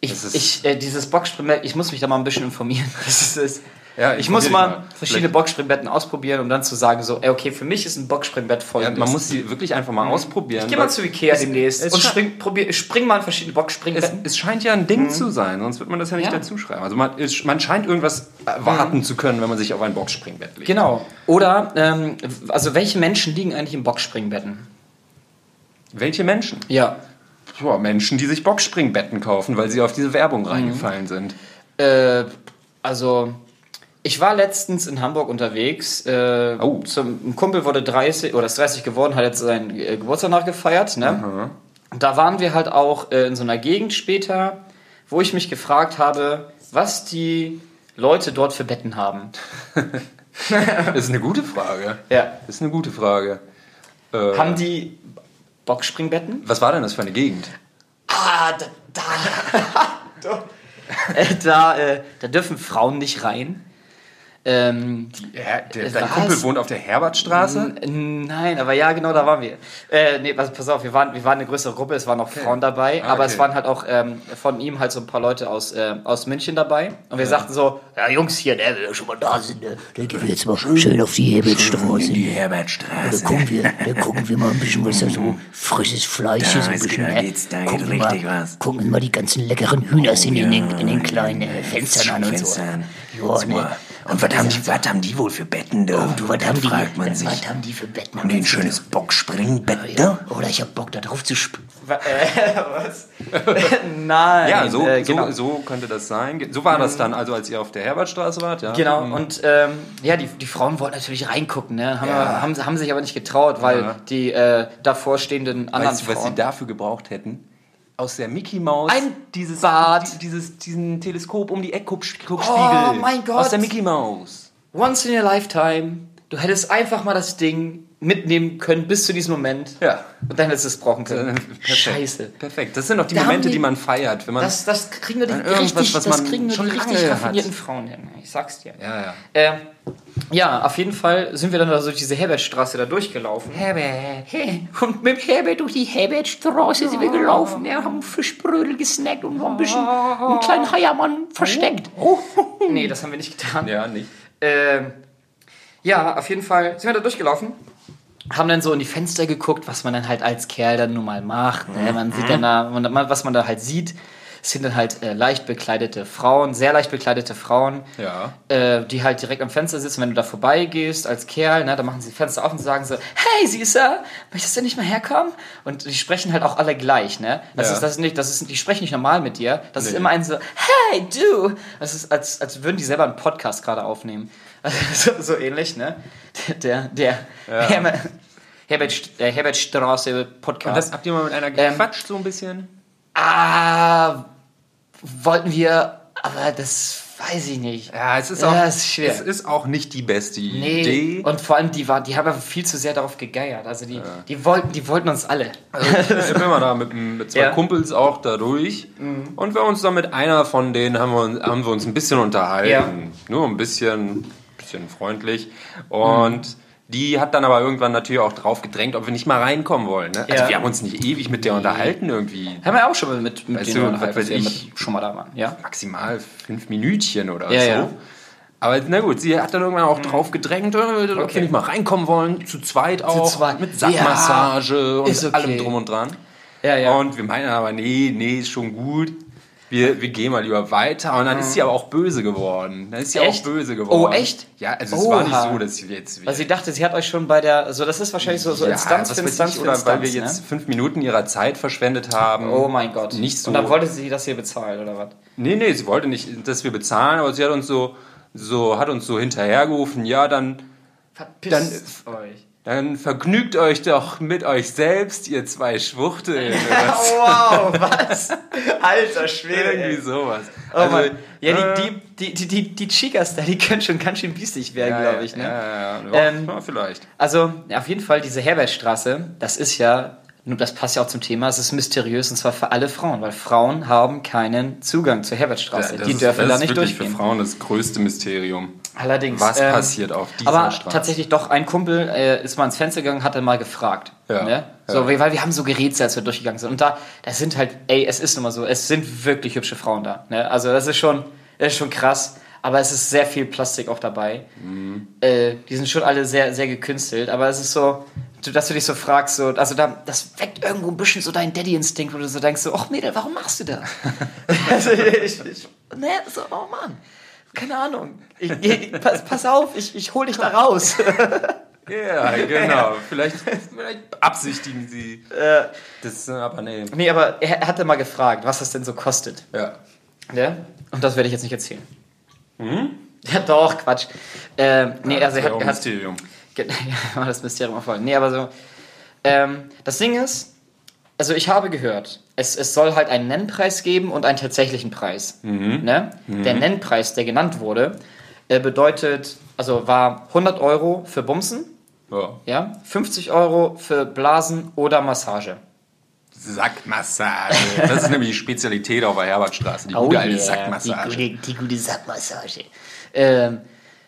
Speaker 3: ich,
Speaker 2: ist-
Speaker 3: ich, äh, dieses Boxspringbrett, ich muss mich da mal ein bisschen informieren. Das ist,
Speaker 2: Ja,
Speaker 3: ich muss
Speaker 2: informier
Speaker 3: mal,
Speaker 2: mal.
Speaker 3: verschiedene Boxspringbetten ausprobieren, um dann zu sagen, so, ey, okay, für mich ist ein Boxspringbett voll.
Speaker 2: Ja, man muss die wirklich einfach mal ausprobieren.
Speaker 3: Mhm. Geh mal zu Ikea
Speaker 2: es-
Speaker 3: demnächst
Speaker 2: es
Speaker 3: und spring, probier, spring mal in verschiedene
Speaker 2: Es,
Speaker 3: Boxspringbetten.
Speaker 2: es scheint ja ein Ding zu sein, sonst wird man das ja nicht
Speaker 3: Mhm. Ja.
Speaker 2: dazu schreiben. Also man, es, man scheint irgendwas erwarten zu können, wenn man sich auf ein Boxspringbett legt.
Speaker 3: Genau. Oder, ähm, also welche Menschen liegen eigentlich in Boxspringbetten?
Speaker 2: Welche Menschen?
Speaker 3: Ja.
Speaker 2: Boah, Menschen, die sich Boxspringbetten kaufen, weil sie auf diese Werbung
Speaker 3: Mhm.
Speaker 2: reingefallen sind.
Speaker 3: Äh, also, ich war letztens in Hamburg unterwegs. Äh,
Speaker 2: Oh.
Speaker 3: zum, ein Kumpel wurde 30 oder ist 30 geworden, hat jetzt seinen äh, Geburtstag nachgefeiert. Ne? Und da waren wir halt auch äh, in so einer Gegend später, wo ich mich gefragt habe, was die Leute dort für Betten haben.
Speaker 2: Das ist eine gute Frage.
Speaker 3: Ja.
Speaker 2: Das ist eine gute Frage. Äh,
Speaker 3: Haben die Boxspringbetten?
Speaker 2: was war denn das für eine Gegend?
Speaker 3: Ah, da, da, äh, da, äh, da dürfen Frauen nicht rein. Ähm,
Speaker 2: Ja, der,
Speaker 3: Was?
Speaker 2: dein Kumpel wohnt auf der Herbertstraße?
Speaker 3: Nein, aber ja, genau, da waren wir. Äh, nee, pass, pass auf, wir waren, wir waren eine größere Gruppe, es waren noch Frauen dabei,
Speaker 2: Ah,
Speaker 3: aber
Speaker 2: okay.
Speaker 3: es waren halt auch ähm, von ihm halt so ein paar Leute aus, äh, aus München dabei. Und wir sagten so, ja Jungs hier, ne, wenn wir schon mal da sind, ne,
Speaker 4: Dann gehen wir jetzt mal schön auf die Hebelstraße. Da
Speaker 2: Herbertstraße.
Speaker 4: gucken, wir, da gucken wir mal ein bisschen, was da so frisches Fleisch ist. Ein
Speaker 2: ist-
Speaker 4: bisschen,
Speaker 2: da
Speaker 4: ne?
Speaker 2: geht's- da geht
Speaker 4: gucken wir
Speaker 2: richtig
Speaker 4: mal,
Speaker 2: was.
Speaker 4: Gucken wir mal die ganzen leckeren Hühner sind in, den, in den kleinen äh, Fenstern an und so.
Speaker 2: Fenstern.
Speaker 4: Ja, ne? Und was haben, die, was haben die wohl für Betten da?
Speaker 5: Oh, du, was haben die,
Speaker 4: fragt man
Speaker 5: was
Speaker 4: sich.
Speaker 5: haben die für Betten?
Speaker 4: Haben die ein schönes Boxspringbett da?
Speaker 5: Oder ich hab Bock, da drauf zu sp
Speaker 3: Wa- Äh, was? Nein.
Speaker 2: Ja, so,
Speaker 3: äh, genau.
Speaker 2: so, so könnte das sein. So war das dann, also als ihr auf der Herbertstraße wart, ja?
Speaker 3: Genau,
Speaker 2: Mhm.
Speaker 3: und ähm, ja, die, die Frauen wollten natürlich reingucken, ne? haben,
Speaker 2: Ja.
Speaker 3: haben, haben sich aber nicht getraut, weil
Speaker 2: Ja.
Speaker 3: die äh, davorstehenden anderen
Speaker 2: Weißt du, was sie
Speaker 3: Frauen...
Speaker 2: dafür gebraucht hätten? Aus der Mickey Maus.
Speaker 3: Ein
Speaker 2: dieses
Speaker 3: Bad.
Speaker 2: die- Dieses, diesen Teleskop um die Eckguckspiegel.
Speaker 3: Oh mein Gott.
Speaker 2: Aus der Mickey Maus.
Speaker 3: Once in a lifetime, du hättest einfach mal das Ding mitnehmen können bis zu diesem Moment.
Speaker 2: Ja.
Speaker 3: Und dann hättest du es brauchen können.
Speaker 2: Perfekt.
Speaker 3: Scheiße.
Speaker 2: Perfekt. Das sind doch die
Speaker 3: Da haben
Speaker 2: Momente,
Speaker 3: die-
Speaker 2: die man feiert, wenn man.
Speaker 3: Das, das kriegen nur die, richtig,
Speaker 2: was
Speaker 3: das
Speaker 2: man
Speaker 3: kriegen nur
Speaker 2: schon
Speaker 3: die richtig raffinierten Frauen hin. Ich sag's dir.
Speaker 2: ja, ja.
Speaker 3: Ähm, ja, auf jeden Fall sind wir dann da durch diese Herbertstraße da durchgelaufen.
Speaker 5: Herbert. Hey, und mit Herbert durch die Herbertstraße sind wir gelaufen. Wir haben Fischbrödel gesnackt und noch ein bisschen einen kleinen Heiermann versteckt. Oh.
Speaker 3: Nee, das haben wir nicht getan.
Speaker 2: Ja, nicht.
Speaker 3: Ähm, ja, auf jeden Fall sind wir da durchgelaufen. Haben dann so in die Fenster geguckt, was man dann halt als Kerl dann nun mal macht. Ne? Man sieht dann da, was man da halt sieht, sind dann halt äh, leicht bekleidete Frauen, sehr leicht bekleidete Frauen,
Speaker 2: Ja.
Speaker 3: äh, die halt direkt am Fenster sitzen. Wenn du da vorbeigehst als Kerl, ne, dann machen sie die Fenster auf und sagen so, hey Süßer, möchtest du nicht mal herkommen? Und die sprechen halt auch alle gleich, ne? Das
Speaker 2: Ja.
Speaker 3: ist das ist nicht, das ist, die sprechen nicht normal mit dir. Das ist
Speaker 2: Nee.
Speaker 3: immer ein so, hey du. Das ist als, als würden die selber einen Podcast gerade aufnehmen. So, so ähnlich, ne? Der, der Herbert, Herbert, äh, Herbert Straße Podcast.
Speaker 2: Und das habt ihr mal mit einer gequatscht, so ein bisschen?
Speaker 3: ah, wollten wir, aber das weiß ich nicht.
Speaker 2: Ja, es ist
Speaker 3: Ja,
Speaker 2: auch,
Speaker 3: es ist schwer.
Speaker 2: Es ist auch nicht die beste
Speaker 3: Nee,
Speaker 2: Idee.
Speaker 3: und vor allem, die, war, die haben viel zu sehr darauf gegeiert. Also die, die, wollten, die wollten uns alle.
Speaker 2: Also, ich bin mal da mit, mit zwei
Speaker 3: Ja. Mhm.
Speaker 2: Kumpels auch da durch. Und wir uns dann mit einer von denen haben wir, uns- haben wir uns ein bisschen unterhalten.
Speaker 3: Ja.
Speaker 2: Nur ein bisschen, bisschen freundlich. Und
Speaker 3: Mhm.
Speaker 2: die hat dann aber irgendwann natürlich auch drauf gedrängt, ob wir nicht mal reinkommen wollen. Ne? Also
Speaker 3: Ja.
Speaker 2: wir haben uns nicht ewig mit der unterhalten irgendwie.
Speaker 3: Haben wir auch schon mal mit, mit
Speaker 2: Weißt
Speaker 3: denen
Speaker 2: du, was weiß ich?
Speaker 3: schon mal da waren. Ja?
Speaker 2: Maximal fünf Minütchen oder
Speaker 3: Ja,
Speaker 2: so.
Speaker 3: ja.
Speaker 2: Aber na gut, sie hat dann irgendwann auch drauf gedrängt, äh, ob
Speaker 3: Okay.
Speaker 2: wir nicht mal reinkommen wollen, zu zweit auch,
Speaker 3: zweit.
Speaker 2: mit Sackmassage
Speaker 3: ist
Speaker 2: und
Speaker 3: okay.
Speaker 2: allem drum und dran.
Speaker 3: Ja, ja.
Speaker 2: Und wir meinen aber, nee, nee, ist schon gut. Wir, wir gehen mal lieber weiter. Und dann ist sie aber auch böse geworden. Dann ist sie.
Speaker 3: Echt?
Speaker 2: auch böse geworden.
Speaker 3: Oh, echt?
Speaker 2: Ja, also es war nicht
Speaker 3: Oha.
Speaker 2: so, dass sie jetzt...
Speaker 3: Weil sie dachte, sie hat euch schon bei der, so das ist wahrscheinlich so, so
Speaker 2: ja,
Speaker 3: Instanz
Speaker 2: was
Speaker 3: für
Speaker 2: weiß
Speaker 3: Instanz
Speaker 2: ich,
Speaker 3: für
Speaker 2: oder
Speaker 3: Instanz.
Speaker 2: weil wir jetzt
Speaker 3: ne?
Speaker 2: fünf Minuten ihrer Zeit verschwendet haben.
Speaker 3: Oh mein Gott.
Speaker 2: Nicht so.
Speaker 3: Und dann wollte sie das hier bezahlen, oder was?
Speaker 2: Nee, nee, sie wollte nicht, dass wir bezahlen, aber sie hat uns so, so, hat uns so hinterhergerufen, ja, dann,
Speaker 3: Verpisst euch.
Speaker 2: dann vergnügt euch doch mit euch selbst, ihr zwei Schwuchteln.
Speaker 3: wow, was? Alter Schwede.
Speaker 2: Irgendwie
Speaker 3: ey.
Speaker 2: sowas.
Speaker 3: Oh
Speaker 2: Also,
Speaker 3: Mann. Ja,
Speaker 2: äh,
Speaker 3: die, die, die, die, die Chicas da, die können schon ganz schön biestig werden,
Speaker 2: ja,
Speaker 3: glaube ich. Ne?
Speaker 2: Ja, ja, ja.
Speaker 3: Ähm,
Speaker 2: vielleicht.
Speaker 3: Also, auf jeden Fall, diese Herbertstraße, das ist ja, das passt ja auch zum Thema, es ist mysteriös und zwar für alle Frauen, weil Frauen haben keinen Zugang zur Herbertstraße.
Speaker 2: Ja, das
Speaker 3: die
Speaker 2: ist,
Speaker 3: dürfen
Speaker 2: das
Speaker 3: da
Speaker 2: ist
Speaker 3: nicht durchgehen.
Speaker 2: für Frauen das größte Mysterium.
Speaker 3: Allerdings.
Speaker 2: Was
Speaker 3: ähm,
Speaker 2: passiert auf dieser
Speaker 3: Aber
Speaker 2: Straße?
Speaker 3: tatsächlich doch, ein Kumpel äh, ist mal ins Fenster gegangen, hat dann mal gefragt.
Speaker 2: Ja,
Speaker 3: Ne? So, weil wir haben so gerätselt, als wir durchgegangen sind. Und da, das sind halt, ey, es ist nun mal so, es sind wirklich hübsche Frauen da. Ne? Also das ist schon, das ist schon krass. Aber es ist sehr viel Plastik auch dabei.
Speaker 2: Mhm.
Speaker 3: Äh, die sind schon alle sehr, sehr gekünstelt. Aber es ist so, dass du dich so fragst, so, also da, das weckt irgendwo ein bisschen so deinen Daddy-Instinkt, wo du so denkst, so, ach Mädel, warum machst du das? also ich, ich, ne, so, oh Mann, keine Ahnung. Ich, ich, pass, pass auf, ich, ich hol dich da raus.
Speaker 2: Ja, genau. vielleicht, vielleicht beabsichtigen sie
Speaker 3: Äh.
Speaker 2: das, aber nee.
Speaker 3: nee, aber er, er hatte mal gefragt, was das denn so kostet.
Speaker 2: Ja.
Speaker 3: Ja? Und das werde ich jetzt nicht erzählen. Ja, doch, Quatsch. Ähm, nee, also
Speaker 2: das
Speaker 3: er
Speaker 2: wäre
Speaker 3: hat,
Speaker 2: auch
Speaker 3: er hat
Speaker 2: Mysterium.
Speaker 3: Ja, das Mysterium voll. Nee, aber so. Ähm, das Ding ist, also ich habe gehört, es, es soll halt einen Nennpreis geben und einen tatsächlichen Preis. Ne? Der Nennpreis, der genannt wurde, äh, bedeutet, also war 100 Euro für Bumsen,
Speaker 2: Ja.
Speaker 3: ja, 50 Euro für Blasen oder Massage.
Speaker 2: Sackmassage. Das ist nämlich die Spezialität auf der Herbertstraße. Die
Speaker 3: Oh
Speaker 2: gute alte
Speaker 3: yeah,
Speaker 2: Sackmassage.
Speaker 5: Die gute, die gute Sackmassage.
Speaker 3: Ähm,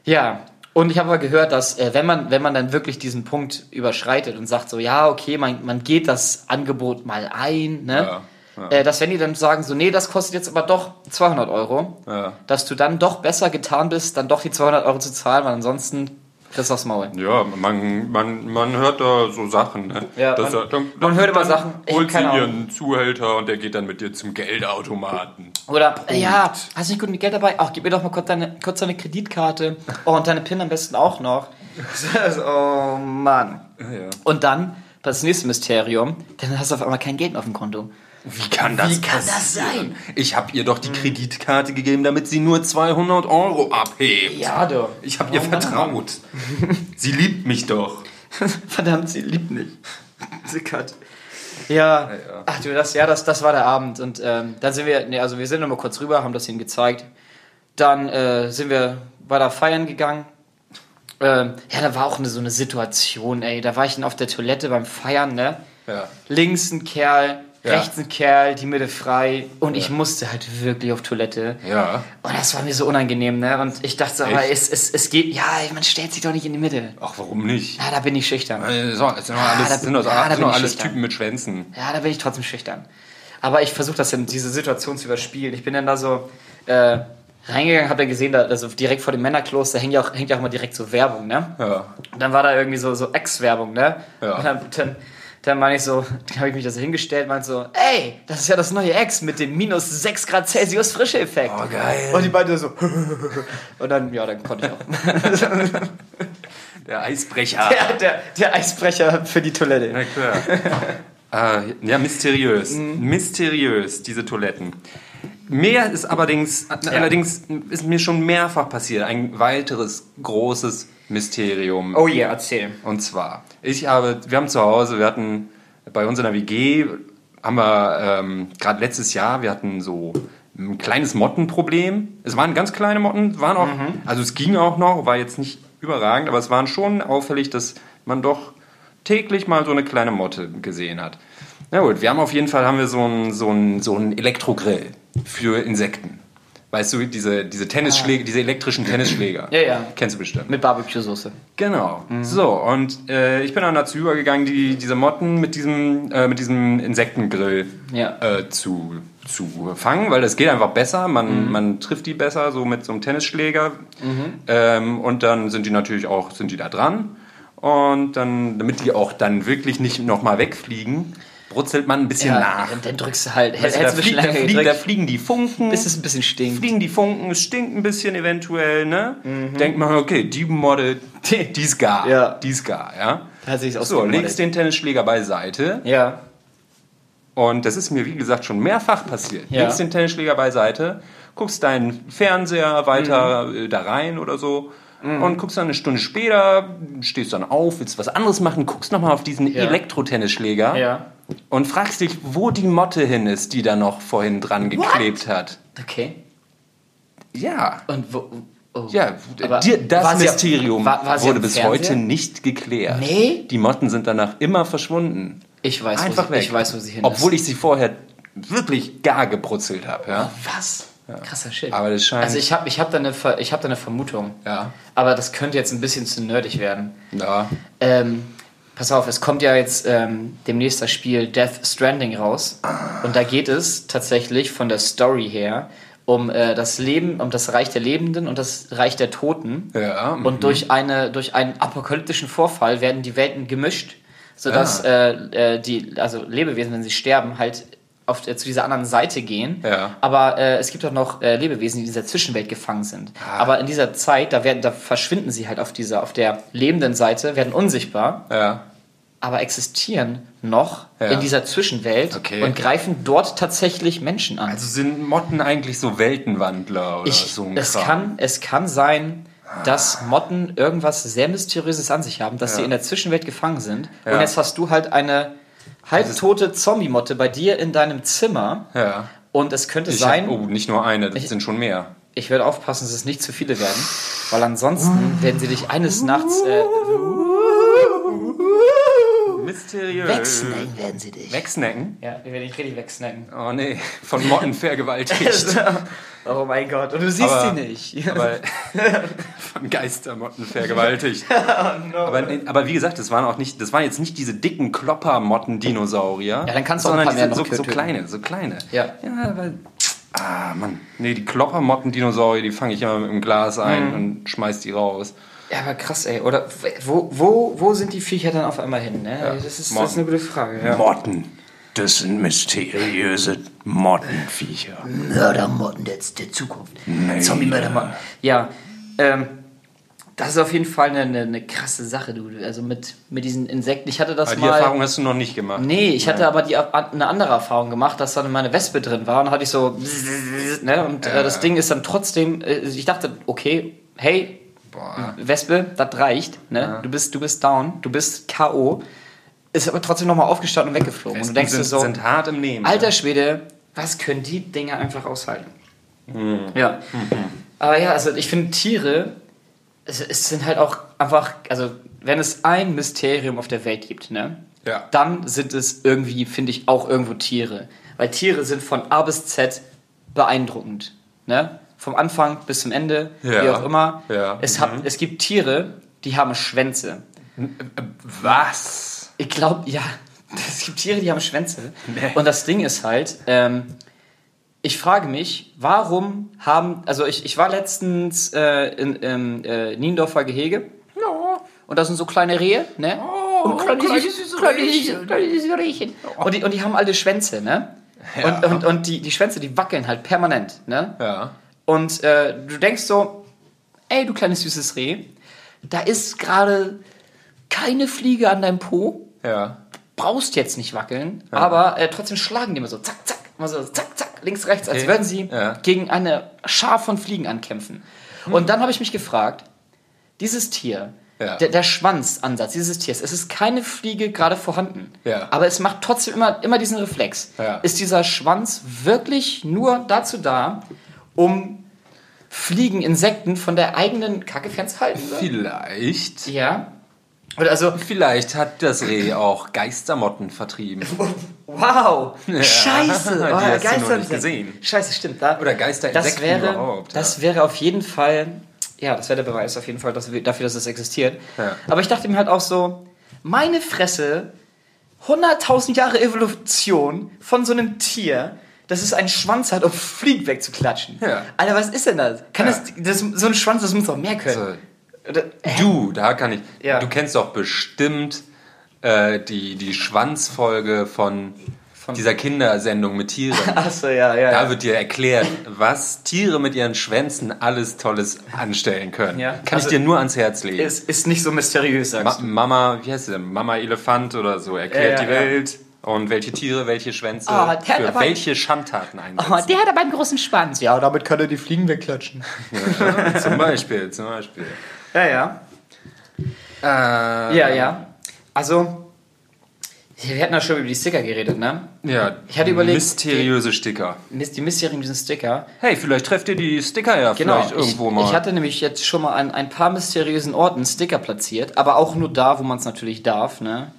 Speaker 3: ja, und ich habe aber gehört, dass äh, wenn, man, wenn man dann wirklich diesen Punkt überschreitet und sagt so, ja, okay, man, man geht das Angebot mal ein, ne?
Speaker 2: Ja, ja.
Speaker 3: Äh, dass wenn die dann sagen so, nee, das kostet jetzt aber doch 200 Euro,
Speaker 2: Ja.
Speaker 3: dass du dann doch besser getan bist, dann doch die 200 Euro zu zahlen, weil ansonsten du aufs Maul.
Speaker 2: Ja, man, man, man hört da so Sachen. Ne?
Speaker 3: Ja, man-
Speaker 2: er- dann,
Speaker 3: man hört immer Sachen.
Speaker 2: Holt sie ihren Zuhälter und der geht dann mit dir zum Geldautomaten.
Speaker 3: Oder, äh, ja, hast du nicht gut mit Geld dabei? Ach, gib mir doch mal kurz deine, kurz deine Kreditkarte. Oh, und deine PIN am besten auch noch. Oh, Mann. Und dann, das nächste Mysterium, dann hast du auf einmal kein Geld mehr auf dem Konto.
Speaker 2: Wie kann das
Speaker 3: Wie kann das sein?
Speaker 2: Ich habe ihr doch die Kreditkarte gegeben, damit sie nur 200 Euro abhebt.
Speaker 3: Ja, doch.
Speaker 2: Ich habe ihr vertraut. Sie liebt mich doch.
Speaker 3: Verdammt, sie liebt mich. Sie Kat. Ja. Ach du, das, ja, das, das war der Abend. Und ähm, dann sind wir, nee, also wir sind nochmal kurz rüber, haben das ihnen gezeigt. Dann äh, sind wir weiter feiern gegangen. Ähm, ja, da war auch eine, so eine Situation, ey. Da war ich dann auf der Toilette beim Feiern, ne?
Speaker 2: Ja.
Speaker 3: Links ein Kerl,
Speaker 2: Ja.
Speaker 3: rechts ein Kerl, die Mitte frei. Und ich musste halt wirklich auf Toilette.
Speaker 2: Ja.
Speaker 3: Und das war mir so unangenehm, ne? Und ich dachte so, aber es, es, es geht, ja, man stellt sich doch nicht in die Mitte.
Speaker 2: Ach, warum nicht?
Speaker 3: Ja, da bin ich schüchtern.
Speaker 2: Äh, So, es sind doch
Speaker 3: Ah,
Speaker 2: alles,
Speaker 3: da-
Speaker 2: sind doch,
Speaker 3: ja,
Speaker 2: sind doch alles
Speaker 3: schüchtern.
Speaker 2: Typen mit Schwänzen.
Speaker 3: Ja, da bin ich trotzdem schüchtern. Aber ich versuche das in diese Situation zu überspielen. Ich bin dann da so äh, reingegangen, habe dann gesehen, da, also direkt vor dem Männerkloster hängt ja auch, hängt ja auch immer direkt so Werbung, ne?
Speaker 2: Ja.
Speaker 3: Und dann war da irgendwie so, so Ex-Werbung, ne?
Speaker 2: Ja.
Speaker 3: Und dann, dann, dann meine ich so, dann habe ich mich da so hingestellt, meinte so, ey, das ist ja das neue Ex mit dem minus 6 Grad Celsius Frische-Effekt.
Speaker 2: Oh, geil.
Speaker 3: Und die beiden so, und dann, ja, dann konnte ich auch.
Speaker 2: Der Eisbrecher.
Speaker 3: der, der, der Eisbrecher für die Toilette.
Speaker 2: Na klar. äh, ja, mysteriös.
Speaker 3: Mhm.
Speaker 2: Mysteriös, diese Toiletten. Mehr ist allerdings, allerdings ist mir schon mehrfach passiert. Ein weiteres großes Mysterium.
Speaker 3: Oh yeah, erzähl.
Speaker 2: Und zwar, ich habe, wir haben zu Hause, wir hatten bei uns in der WG, haben wir ähm, gerade letztes Jahr, wir hatten so ein kleines Mottenproblem. Es waren ganz kleine Motten, waren auch, also es ging auch noch, war jetzt nicht überragend, aber es waren schon auffällig, dass man doch täglich mal so eine kleine Motte gesehen hat. Na gut, wir haben auf jeden Fall haben wir so einen so einen, so einen Elektrogrill für Insekten. Weißt du, diese, diese Tennisschläge, diese elektrischen Tennisschläger.
Speaker 3: Ja, ja.
Speaker 2: Kennst du bestimmt.
Speaker 3: Mit Barbecue-Soße.
Speaker 2: Genau. So, und äh, ich bin dann dazu übergegangen, die, diese Motten mit diesem, äh, mit diesem Insektengrill
Speaker 3: Ja.
Speaker 2: äh, zu, zu fangen, weil das geht einfach besser. Man, man trifft die besser, so mit so einem Tennisschläger. Ähm, und dann sind die natürlich auch, sind die da dran. Und dann, damit die auch dann wirklich nicht nochmal wegfliegen, brutzelt man ein bisschen nach.
Speaker 3: Und dann drückst du halt,
Speaker 2: Weißt du, da, fliegt, da, fliegen, da fliegen die Funken
Speaker 3: bis es ein bisschen stinkt.
Speaker 2: fliegen die Funken, es stinkt ein bisschen eventuell, ne? Denkt man, okay, die Model, die, die ist gar.
Speaker 3: Mhm. Ja.
Speaker 2: Die ist gar, ja?
Speaker 3: Hat sich's
Speaker 2: So, legst den Tennisschläger beiseite
Speaker 3: Ja.
Speaker 2: und das ist mir, wie gesagt, schon mehrfach passiert.
Speaker 3: Ja.
Speaker 2: Legst den Tennisschläger beiseite, guckst deinen Fernseher weiter
Speaker 3: Mhm.
Speaker 2: äh, da rein oder so und guckst dann eine Stunde später, stehst dann auf, willst was anderes machen, guckst nochmal auf diesen
Speaker 3: Ja.
Speaker 2: Elektro-Tennisschläger
Speaker 3: Ja.
Speaker 2: und fragst dich, wo die Motte hin ist, die da noch vorhin dran geklebt hat.
Speaker 3: Okay.
Speaker 2: Ja.
Speaker 3: Und wo. Oh.
Speaker 2: Ja, dir, das Mysterium
Speaker 3: war- war
Speaker 2: wurde bis
Speaker 3: Fernseher?
Speaker 2: heute nicht geklärt.
Speaker 3: Nee?
Speaker 2: Die Motten sind danach immer verschwunden.
Speaker 3: Ich weiß,
Speaker 2: Einfach
Speaker 3: wo sie,
Speaker 2: weg.
Speaker 3: ich weiß, wo sie hin
Speaker 2: Obwohl
Speaker 3: ist.
Speaker 2: ich sie vorher wirklich gar gebrutzelt habe. Ja?
Speaker 3: Was? Krasser Shit.
Speaker 2: Aber das scheint-
Speaker 3: Also ich habe ich hab da, eine Ver- ich hab da eine Vermutung.
Speaker 2: Ja.
Speaker 3: Aber das könnte jetzt ein bisschen zu nerdig werden.
Speaker 2: ja.
Speaker 3: Ähm, pass auf, es kommt ja jetzt ähm, demnächst das Spiel Death Stranding raus. Und da geht es tatsächlich von der Story her um äh, das Leben, um das Reich der Lebenden und das Reich der Toten.
Speaker 2: Ja, mhm.
Speaker 3: Und durch, eine, durch einen apokalyptischen Vorfall werden die Welten gemischt, sodass
Speaker 2: Ah.
Speaker 3: äh, äh, die, also Lebewesen, wenn sie sterben, halt auf, äh, zu dieser anderen Seite gehen.
Speaker 2: Ja.
Speaker 3: Aber äh, es gibt auch noch äh, Lebewesen, die in dieser Zwischenwelt gefangen sind.
Speaker 2: Ah.
Speaker 3: Aber in dieser Zeit, da, werden, da verschwinden sie halt auf dieser, auf der lebenden Seite, werden unsichtbar,
Speaker 2: Ja.
Speaker 3: aber existieren noch
Speaker 2: Ja.
Speaker 3: in dieser Zwischenwelt
Speaker 2: Okay.
Speaker 3: und greifen dort tatsächlich Menschen an.
Speaker 2: Also sind Motten eigentlich so Weltenwandler oder
Speaker 3: Ich,
Speaker 2: so ein
Speaker 3: es,
Speaker 2: Kram?
Speaker 3: kann, es kann sein, dass Motten irgendwas sehr Mysteriöses an sich haben, dass sie
Speaker 2: Ja.
Speaker 3: in der Zwischenwelt gefangen sind.
Speaker 2: Ja.
Speaker 3: Und jetzt hast du halt eine halbtote Zombie-Motte bei dir in deinem Zimmer.
Speaker 2: Ja.
Speaker 3: Und es könnte
Speaker 2: Ich
Speaker 3: sein,
Speaker 2: hab, oh, nicht nur eine, das sind schon mehr.
Speaker 3: ich werde aufpassen, dass es nicht zu viele werden, weil ansonsten werden sie dich eines Nachts äh,
Speaker 2: Mysteriös.
Speaker 5: Wegsnacken werden sie dich.
Speaker 2: Wegsnacken?
Speaker 3: ja, wir werden dich richtig wegsnacken.
Speaker 2: Oh nee, von Motten vergewaltigt.
Speaker 3: oh mein Gott, und du siehst
Speaker 2: Aber-
Speaker 3: sie nicht.
Speaker 2: aber von Geistermotten vergewaltigt. aber, nee, aber wie gesagt, das waren auch nicht, das waren jetzt nicht diese dicken Kloppermotten-Dinosaurier.
Speaker 3: Ja, dann kannst du auch ein
Speaker 2: sondern
Speaker 3: paar mehr
Speaker 2: diese,
Speaker 3: noch
Speaker 2: so, so kleine, so kleine.
Speaker 3: Ja.
Speaker 2: Ja, aber ah Mann, nee, die Kloppermotten-Dinosaurier, die fange ich immer mit dem Glas ein und schmeiß die raus.
Speaker 3: Ja, aber krass, ey. Oder wo, wo, wo sind die Viecher dann auf einmal hin? Ne? das, ist, das ist eine gute Frage. Ja.
Speaker 2: Motten, das sind mysteriöse Mottenviecher.
Speaker 4: Mördermotten der, der Zukunft. Zombie-Mördermotten.
Speaker 3: Ja, ähm, das ist auf jeden Fall eine, eine, eine krasse Sache, du. Also mit, mit diesen Insekten. Ich hatte das
Speaker 2: Aber die
Speaker 3: mal.
Speaker 2: Erfahrung hast du noch nicht gemacht.
Speaker 3: Nee, ich hatte aber die, eine andere Erfahrung gemacht, dass dann meine Wespe drin war und dann hatte ich so ne, und äh, das Ding ist dann trotzdem, äh, ich dachte, okay, hey, Wespe, das reicht, ne? Du bist du bist down, du bist KO. Ist aber trotzdem nochmal aufgestanden und weggeflogen. und du denkst
Speaker 2: sind,
Speaker 3: so,
Speaker 2: sind hart im Nehmen.
Speaker 3: alter Schwede, was können die Dinger einfach aushalten? Ja. Aber ja, also ich finde Tiere, es, es sind halt auch einfach, also wenn es ein Mysterium auf der Welt gibt, ne?
Speaker 2: Ja.
Speaker 3: Dann sind es irgendwie, finde ich, auch irgendwo Tiere. Weil Tiere sind von A bis Z beeindruckend. Ne? Vom Anfang bis zum Ende,
Speaker 2: Ja.
Speaker 3: wie auch immer.
Speaker 2: Ja.
Speaker 3: Es, hat, es gibt Tiere, die haben Schwänze.
Speaker 2: Was?
Speaker 3: Ich glaube, ja, es gibt Tiere, die haben Schwänze. Und das Ding ist halt, ähm, ich frage mich, warum haben, also ich, ich war letztens äh, in, im äh, Niendorfer Gehege. Und da sind so kleine Rehe, ne?
Speaker 5: Und kleine, kleine, süße, kleine, kleine süße Rehchen.
Speaker 3: Und die, und die haben alle Schwänze, ne? Und, und, und die, die Schwänze, die wackeln halt permanent, ne?
Speaker 2: Ja.
Speaker 3: Und äh, du denkst so, ey, du kleines süßes Reh, da ist gerade keine Fliege an deinem Po,
Speaker 2: Ja.
Speaker 3: brauchst jetzt nicht wackeln, aber äh, trotzdem schlagen die immer so zack, zack, immer so zack, zack, links, rechts, als würden sie
Speaker 2: Ja.
Speaker 3: gegen eine Schar von Fliegen ankämpfen. Und dann habe ich mich gefragt, dieses Tier,
Speaker 2: Ja.
Speaker 3: der, der Schwanzansatz dieses Tiers, es ist keine Fliege gerade vorhanden,
Speaker 2: Ja.
Speaker 3: aber es macht trotzdem immer, immer diesen Reflex.
Speaker 2: Ja.
Speaker 3: Ist dieser Schwanz wirklich nur dazu da, um Fliegen, Insekten von der eigenen Kacke fernzuhalten?
Speaker 2: Vielleicht.
Speaker 3: Ja. Oder also,
Speaker 2: Vielleicht hat das Reh auch Geistermotten vertrieben.
Speaker 3: Wow! Scheiße!
Speaker 2: die
Speaker 3: Oh,
Speaker 2: hast du noch nicht gesehen.
Speaker 3: Scheiße, stimmt. Da,
Speaker 2: Oder Geisterinsekten
Speaker 3: das wäre,
Speaker 2: überhaupt,
Speaker 3: Das
Speaker 2: ja.
Speaker 3: wäre auf jeden Fall, ja, das wäre der Beweis auf jeden Fall dass dafür, dass es existiert.
Speaker 2: Ja.
Speaker 3: Aber ich dachte mir halt auch so, meine Fresse, 100.000 Jahre Evolution von so einem Tier, dass es einen Schwanz hat, um Fliegen wegzuklatschen.
Speaker 2: Ja.
Speaker 3: Alter, was ist denn das? Kann
Speaker 2: Ja.
Speaker 3: das, das, so ein Schwanz, das muss doch mehr können.
Speaker 2: Also, Du, da kann ich.
Speaker 3: Ja.
Speaker 2: Du kennst doch bestimmt äh, die, die Schwanzfolge von, dieser Kindersendung mit Tieren.
Speaker 3: Achso, ja, ja.
Speaker 2: Da
Speaker 3: ja.
Speaker 2: wird dir erklärt, was Tiere mit ihren Schwänzen alles Tolles anstellen können.
Speaker 3: Ja.
Speaker 2: Kann
Speaker 3: Also,
Speaker 2: ich dir nur ans Herz legen.
Speaker 3: Es ist nicht so mysteriös,
Speaker 2: Ma
Speaker 3: sagst du.
Speaker 2: Mama, wie heißt sie denn? Mama Elefant oder so, erklärt die. Welt und welche Tiere welche Schwänze
Speaker 5: Oh,
Speaker 2: für
Speaker 5: aber-
Speaker 2: welche Schandtaten einsetzen.
Speaker 5: Oh, der hat aber einen großen Schwanz.
Speaker 3: Ja, damit kann er die Fliegen wegklatschen.
Speaker 2: zum Beispiel, zum Beispiel.
Speaker 3: Ja, ja.
Speaker 2: Äh,
Speaker 3: Ja, ja. Also, wir hatten ja schon über die Sticker geredet, ne?
Speaker 2: ja,
Speaker 3: Ich hatte überlegt-
Speaker 2: mysteriöse Sticker.
Speaker 3: Mist- Die mysteriösen Sticker.
Speaker 2: Hey, vielleicht trefft ihr die Sticker ja
Speaker 3: Genau.
Speaker 2: vielleicht irgendwo
Speaker 3: ich,
Speaker 2: mal.
Speaker 3: ich hatte nämlich jetzt schon mal an ein paar mysteriösen Orten Sticker platziert, aber auch nur da, wo man es natürlich darf, ne?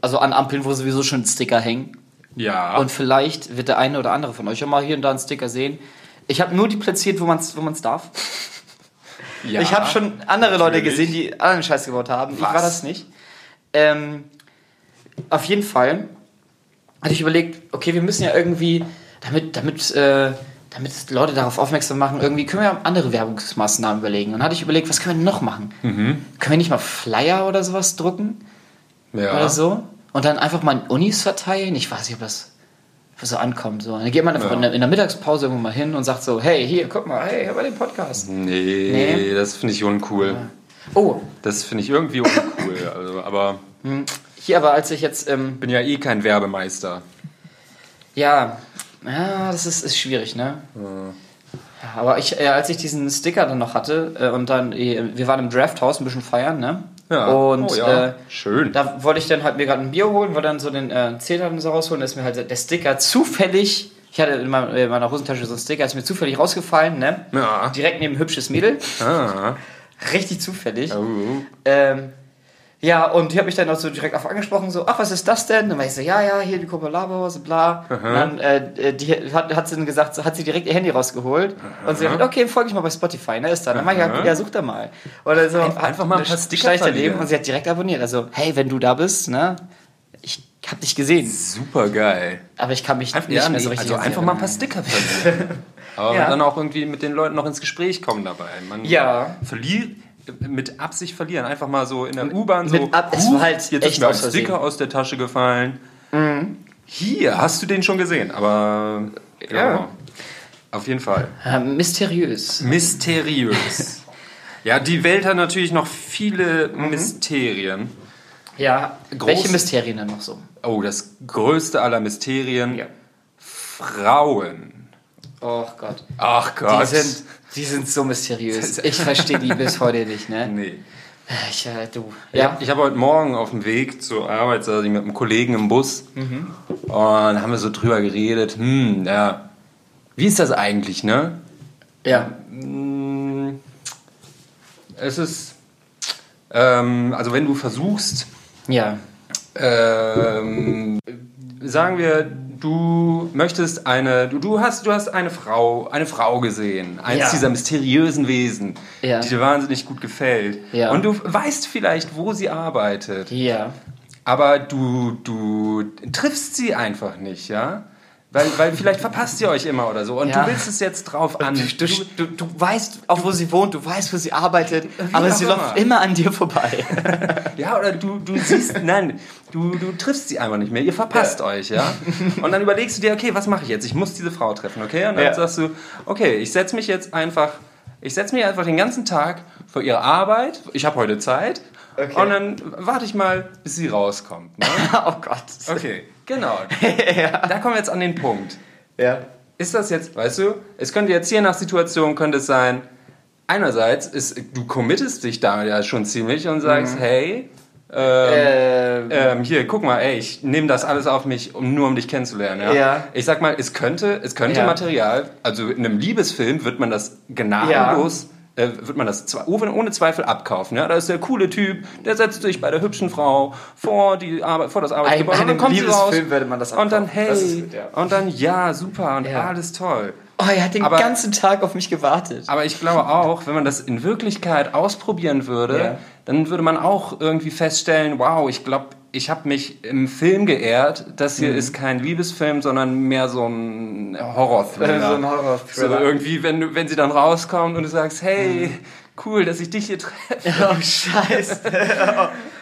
Speaker 3: Also an Ampeln, wo sowieso schon Sticker hängen.
Speaker 2: ja.
Speaker 3: Und vielleicht wird der eine oder andere von euch auch mal hier und da einen Sticker sehen. Ich habe nur die platziert, wo man es wo man's darf.
Speaker 2: ja.
Speaker 3: ich habe schon andere Leute
Speaker 2: natürlich.
Speaker 3: gesehen, die anderen Scheiß gebaut haben. Ich
Speaker 2: Was?
Speaker 3: war das nicht. Ähm, auf jeden Fall hatte ich überlegt, okay, wir müssen ja irgendwie, damit, damit, äh, damit Leute darauf aufmerksam machen, irgendwie können wir ja andere Werbungsmaßnahmen überlegen. Und dann hatte ich überlegt, was können wir noch machen?
Speaker 2: Mhm.
Speaker 3: Können wir nicht mal Flyer oder sowas drucken?
Speaker 2: Ja.
Speaker 3: Oder so? Und dann einfach mal in Unis verteilen? Ich weiß nicht, ob das so ankommt. So. Dann geht man einfach
Speaker 2: Ja.
Speaker 3: in, der, Mittagspause irgendwo mal hin und sagt so, hey, hier, guck mal, hey, hör mal den Podcast.
Speaker 2: Nee,
Speaker 3: Nee.
Speaker 2: das finde ich uncool.
Speaker 3: Oh,
Speaker 2: Das finde ich irgendwie uncool. Also, aber
Speaker 3: hier aber als ich jetzt, ähm,
Speaker 2: bin ja eh kein Werbemeister.
Speaker 3: ja, ja, das ist, ist schwierig, ne? Ja, aber ich, äh, als ich diesen Sticker dann noch hatte äh, und dann, äh, wir waren im Drafthaus ein bisschen feiern, ne?
Speaker 2: Ja.
Speaker 3: Und
Speaker 2: oh, ja.
Speaker 3: äh,
Speaker 2: Schön.
Speaker 3: da wollte ich dann halt mir gerade ein Bier holen, wollte dann so den äh, Zähler so rausholen, da ist mir halt der Sticker zufällig, ich hatte in meiner, in meiner Hosentasche so einen Sticker, ist mir zufällig rausgefallen, ne?
Speaker 2: Ja.
Speaker 3: Direkt neben hübsches Mädel,
Speaker 2: Ah.
Speaker 3: richtig zufällig.
Speaker 2: Oh.
Speaker 3: Ähm, ja, und die hat mich dann auch so direkt auf angesprochen, so, ach, was ist das denn? Dann war ich so, ja, ja, hier die Gruppe Laberhause, bla. Und dann äh, die hat, hat sie dann gesagt, so, hat sie direkt ihr Handy rausgeholt und sie hat gesagt, okay, folge ich mal bei Spotify, ne, ist da. Dann mach ich halt, ja, such da mal. Oder so.
Speaker 2: einfach mal ein paar Sticker
Speaker 3: daneben und sie hat direkt abonniert. Also, hey, wenn du da bist, ne, ich hab dich gesehen,
Speaker 2: Super geil.
Speaker 3: aber ich kann mich
Speaker 2: Einfach,
Speaker 3: nicht
Speaker 2: ja,
Speaker 3: mehr so richtig
Speaker 2: also einfach mal ein paar. Sticker verlieren. Aber
Speaker 3: Ja.
Speaker 2: dann auch irgendwie mit den Leuten noch ins Gespräch kommen dabei. Man
Speaker 3: Ja.
Speaker 2: verliert mit Absicht verlieren. Einfach mal so in der U-Bahn so.
Speaker 3: Ab- es
Speaker 2: "Huh,
Speaker 3: war halt
Speaker 2: jetzt ist mir ein
Speaker 3: aus Versehen."
Speaker 2: Sticker aus der Tasche gefallen. Hier, hast du den schon gesehen? Aber ja, auf jeden Fall.
Speaker 3: Äh, mysteriös.
Speaker 2: Mysteriös. ja, die Welt hat natürlich noch viele
Speaker 3: Mhm.
Speaker 2: Mysterien.
Speaker 3: Ja,
Speaker 2: Groß-
Speaker 3: welche Mysterien denn noch so?
Speaker 2: Oh, das größte aller Mysterien. Frauen.
Speaker 3: Oh Gott.
Speaker 2: Ach
Speaker 3: Die
Speaker 2: Gott.
Speaker 3: sind, die sind so mysteriös. Ich verstehe die bis heute nicht, ne?
Speaker 2: nee.
Speaker 3: Ich, äh, du.
Speaker 2: Ja.
Speaker 3: Ja.
Speaker 2: Ich habe heute Morgen auf dem Weg zur Arbeit ich mit einem Kollegen im Bus
Speaker 3: Mhm.
Speaker 2: und haben wir so drüber geredet. Hm, ja, wie ist das eigentlich, ne?
Speaker 3: Ja.
Speaker 2: Hm, Es ist, ähm, also wenn du versuchst,
Speaker 3: Ja.
Speaker 2: ähm, sagen wir, du möchtest eine, du, du hast, du hast eine Frau, eine Frau gesehen, eines
Speaker 3: Ja.
Speaker 2: dieser mysteriösen Wesen,
Speaker 3: Ja.
Speaker 2: die dir wahnsinnig gut gefällt.
Speaker 3: Ja.
Speaker 2: Und du weißt vielleicht, wo sie arbeitet,
Speaker 3: Ja.
Speaker 2: aber du, du triffst sie einfach nicht, ja? Weil, weil vielleicht verpasst ihr euch immer oder so und
Speaker 3: Ja.
Speaker 2: du willst es jetzt drauf an.
Speaker 3: Du, du, du, du weißt auch, wo sie wohnt, du weißt, wo sie arbeitet, aber
Speaker 2: auch
Speaker 3: sie
Speaker 2: immer.
Speaker 3: läuft immer an dir vorbei.
Speaker 2: Ja, oder du, du siehst, nein, du, du triffst sie einfach nicht mehr, ihr verpasst euch, ja. Und dann überlegst du dir, okay, was mache ich jetzt? Ich muss diese Frau treffen, okay? Und dann
Speaker 3: Ja.
Speaker 2: sagst du, okay, ich setze mich jetzt einfach, ich setze mich einfach den ganzen Tag vor ihre Arbeit, ich habe heute Zeit,
Speaker 3: Okay.
Speaker 2: und dann warte ich mal, bis sie rauskommt. Ne?
Speaker 3: oh Gott.
Speaker 2: Okay, genau. Da kommen wir jetzt an den Punkt.
Speaker 3: Ja.
Speaker 2: Ist das jetzt, weißt du, es könnte jetzt je nach Situation könnte es sein, einerseits ist, du committest dich da ja schon ziemlich und sagst,
Speaker 3: Mhm.
Speaker 2: hey,
Speaker 3: Ähm,
Speaker 2: ähm, hier, guck mal, ey, ich nehme das alles auf mich, um nur um dich kennenzulernen. Ja?
Speaker 3: Ja.
Speaker 2: Ich sag mal, es könnte, es könnte
Speaker 3: Ja.
Speaker 2: Material, also in einem Liebesfilm wird man das gnadenlos, äh, wird man das ohne, Zweifel abkaufen. Ja? Da ist der coole Typ, der setzt sich bei der hübschen Frau vor, die Arbeit, vor das Arbeitsgebäude
Speaker 3: Bei
Speaker 2: und dann kommt sie raus.
Speaker 3: Liebesfilm würde man das
Speaker 2: Und dann,
Speaker 3: abkaufen.
Speaker 2: hey,
Speaker 3: ist- ja.
Speaker 2: und dann, ja, super und
Speaker 3: Ja.
Speaker 2: alles toll.
Speaker 3: oh, er hat den
Speaker 2: aber-
Speaker 3: ganzen Tag auf mich gewartet.
Speaker 2: Aber ich glaube auch, wenn man das in Wirklichkeit ausprobieren würde,
Speaker 3: Ja.
Speaker 2: Dann würde man auch irgendwie feststellen, wow, ich glaube, ich habe mich im Film geehrt. Das
Speaker 3: Mhm.
Speaker 2: hier ist kein Liebesfilm, sondern mehr so ein Horror-Thriller.
Speaker 3: So ein Horror-Thriller.
Speaker 2: So irgendwie, wenn, wenn sie dann rauskommt und du sagst, hey,
Speaker 3: Mhm.
Speaker 2: Cool, dass ich dich hier treffe.
Speaker 3: Oh, scheiße.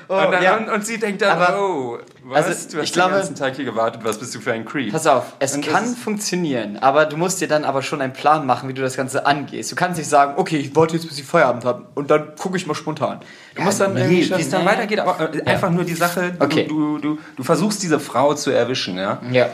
Speaker 3: oh,
Speaker 2: und, dann,
Speaker 3: ja.
Speaker 2: und, und sie denkt dann,
Speaker 3: Aber-
Speaker 2: oh, was?
Speaker 3: also,
Speaker 2: du hast
Speaker 3: ich glaube-
Speaker 2: den ganzen Tag hier gewartet, was bist du für ein Creep?
Speaker 3: Pass auf, es
Speaker 2: Und
Speaker 3: kann funktionieren, aber du musst dir dann aber schon einen Plan machen, wie du das Ganze angehst. Du kannst nicht sagen, okay, ich warte jetzt, bis ich Feierabend habe und dann gucke ich mal spontan. Du musst dann
Speaker 2: Nee, wie es dann
Speaker 3: Nee.
Speaker 2: weitergeht, aber äh, einfach nur die Sache, du,
Speaker 3: Okay.
Speaker 2: du, du, du versuchst diese Frau zu erwischen, ja?
Speaker 3: Ja.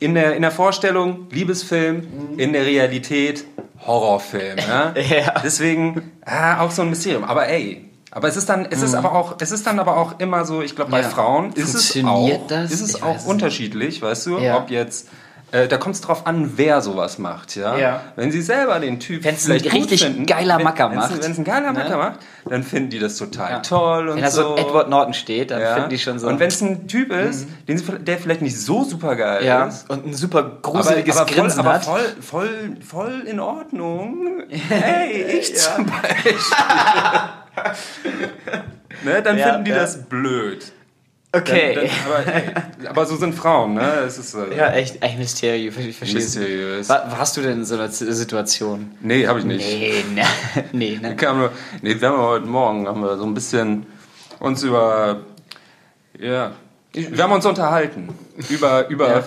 Speaker 2: In der, in der Vorstellung Liebesfilm, in der Realität Horrorfilm. Ja?
Speaker 3: Ja.
Speaker 2: Deswegen ah, auch so ein Mysterium. Aber ey, aber es ist dann, es ist aber auch, es ist dann aber auch immer so, ich glaube bei
Speaker 3: Mhm. Ja.
Speaker 2: Frauen ist es
Speaker 3: Funktioniert
Speaker 2: auch,
Speaker 3: das?
Speaker 2: ist es
Speaker 3: Ich
Speaker 2: auch unterschiedlich, weißt du,
Speaker 3: Ja.
Speaker 2: ob jetzt äh, da kommt es drauf an, wer sowas macht, ja.
Speaker 3: Ja.
Speaker 2: Wenn sie selber den Typ
Speaker 3: Wenn's ein
Speaker 2: vielleicht gut
Speaker 3: richtig
Speaker 2: finden,
Speaker 3: geiler
Speaker 2: wenn-
Speaker 3: Macker
Speaker 2: wenn's-
Speaker 3: macht,
Speaker 2: wenn es ein geiler
Speaker 3: ne?
Speaker 2: Macker macht, dann finden die das total
Speaker 3: Ja.
Speaker 2: toll und
Speaker 3: Wenn da so ein Edward Norton steht, dann
Speaker 2: ja.
Speaker 3: finden die schon so.
Speaker 2: Und wenn es ein Typ ist, den sie, der vielleicht nicht so super geil
Speaker 3: ja,
Speaker 2: ist,
Speaker 3: und ein super
Speaker 2: aber,
Speaker 3: gruseliges
Speaker 2: aber, voll,
Speaker 3: Grinsen
Speaker 2: aber
Speaker 3: hat.
Speaker 2: voll, voll, voll in Ordnung. Hey, ich zum Beispiel. ne, dann finden die das blöd.
Speaker 3: Okay.
Speaker 2: Dann, dann, aber, ey, aber so sind Frauen, ne? Es ist äh,
Speaker 3: ja, echt, echt Mysterium. Ich verstehe
Speaker 2: mysteriös.
Speaker 3: Wa- Warst du denn in so einer Situation?
Speaker 2: Nee, habe ich nicht.
Speaker 3: Nee, ne. nee, ne.
Speaker 2: Kam nur, nee, wir haben heute Morgen haben wir so ein bisschen uns über, ja, wir haben uns unterhalten über, über
Speaker 3: Ja.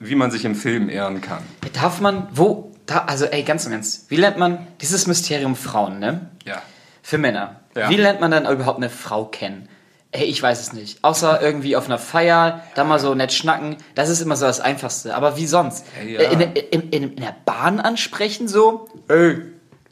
Speaker 2: wie man sich im Film ehren kann.
Speaker 3: Darf man, wo, da, also ey, ganz im Ernst, wie lernt man dieses Mysterium Frauen, ne?
Speaker 2: Ja.
Speaker 3: Für Männer.
Speaker 2: Ja.
Speaker 3: Wie lernt man dann überhaupt eine Frau kennen? Ey, ich weiß es nicht. Außer irgendwie auf einer Feier, da mal so nett schnacken. Das ist immer so das Einfachste. Aber wie sonst?
Speaker 2: Ja, ja.
Speaker 3: Äh, In, in, in, in der Bahn ansprechen so? Ey,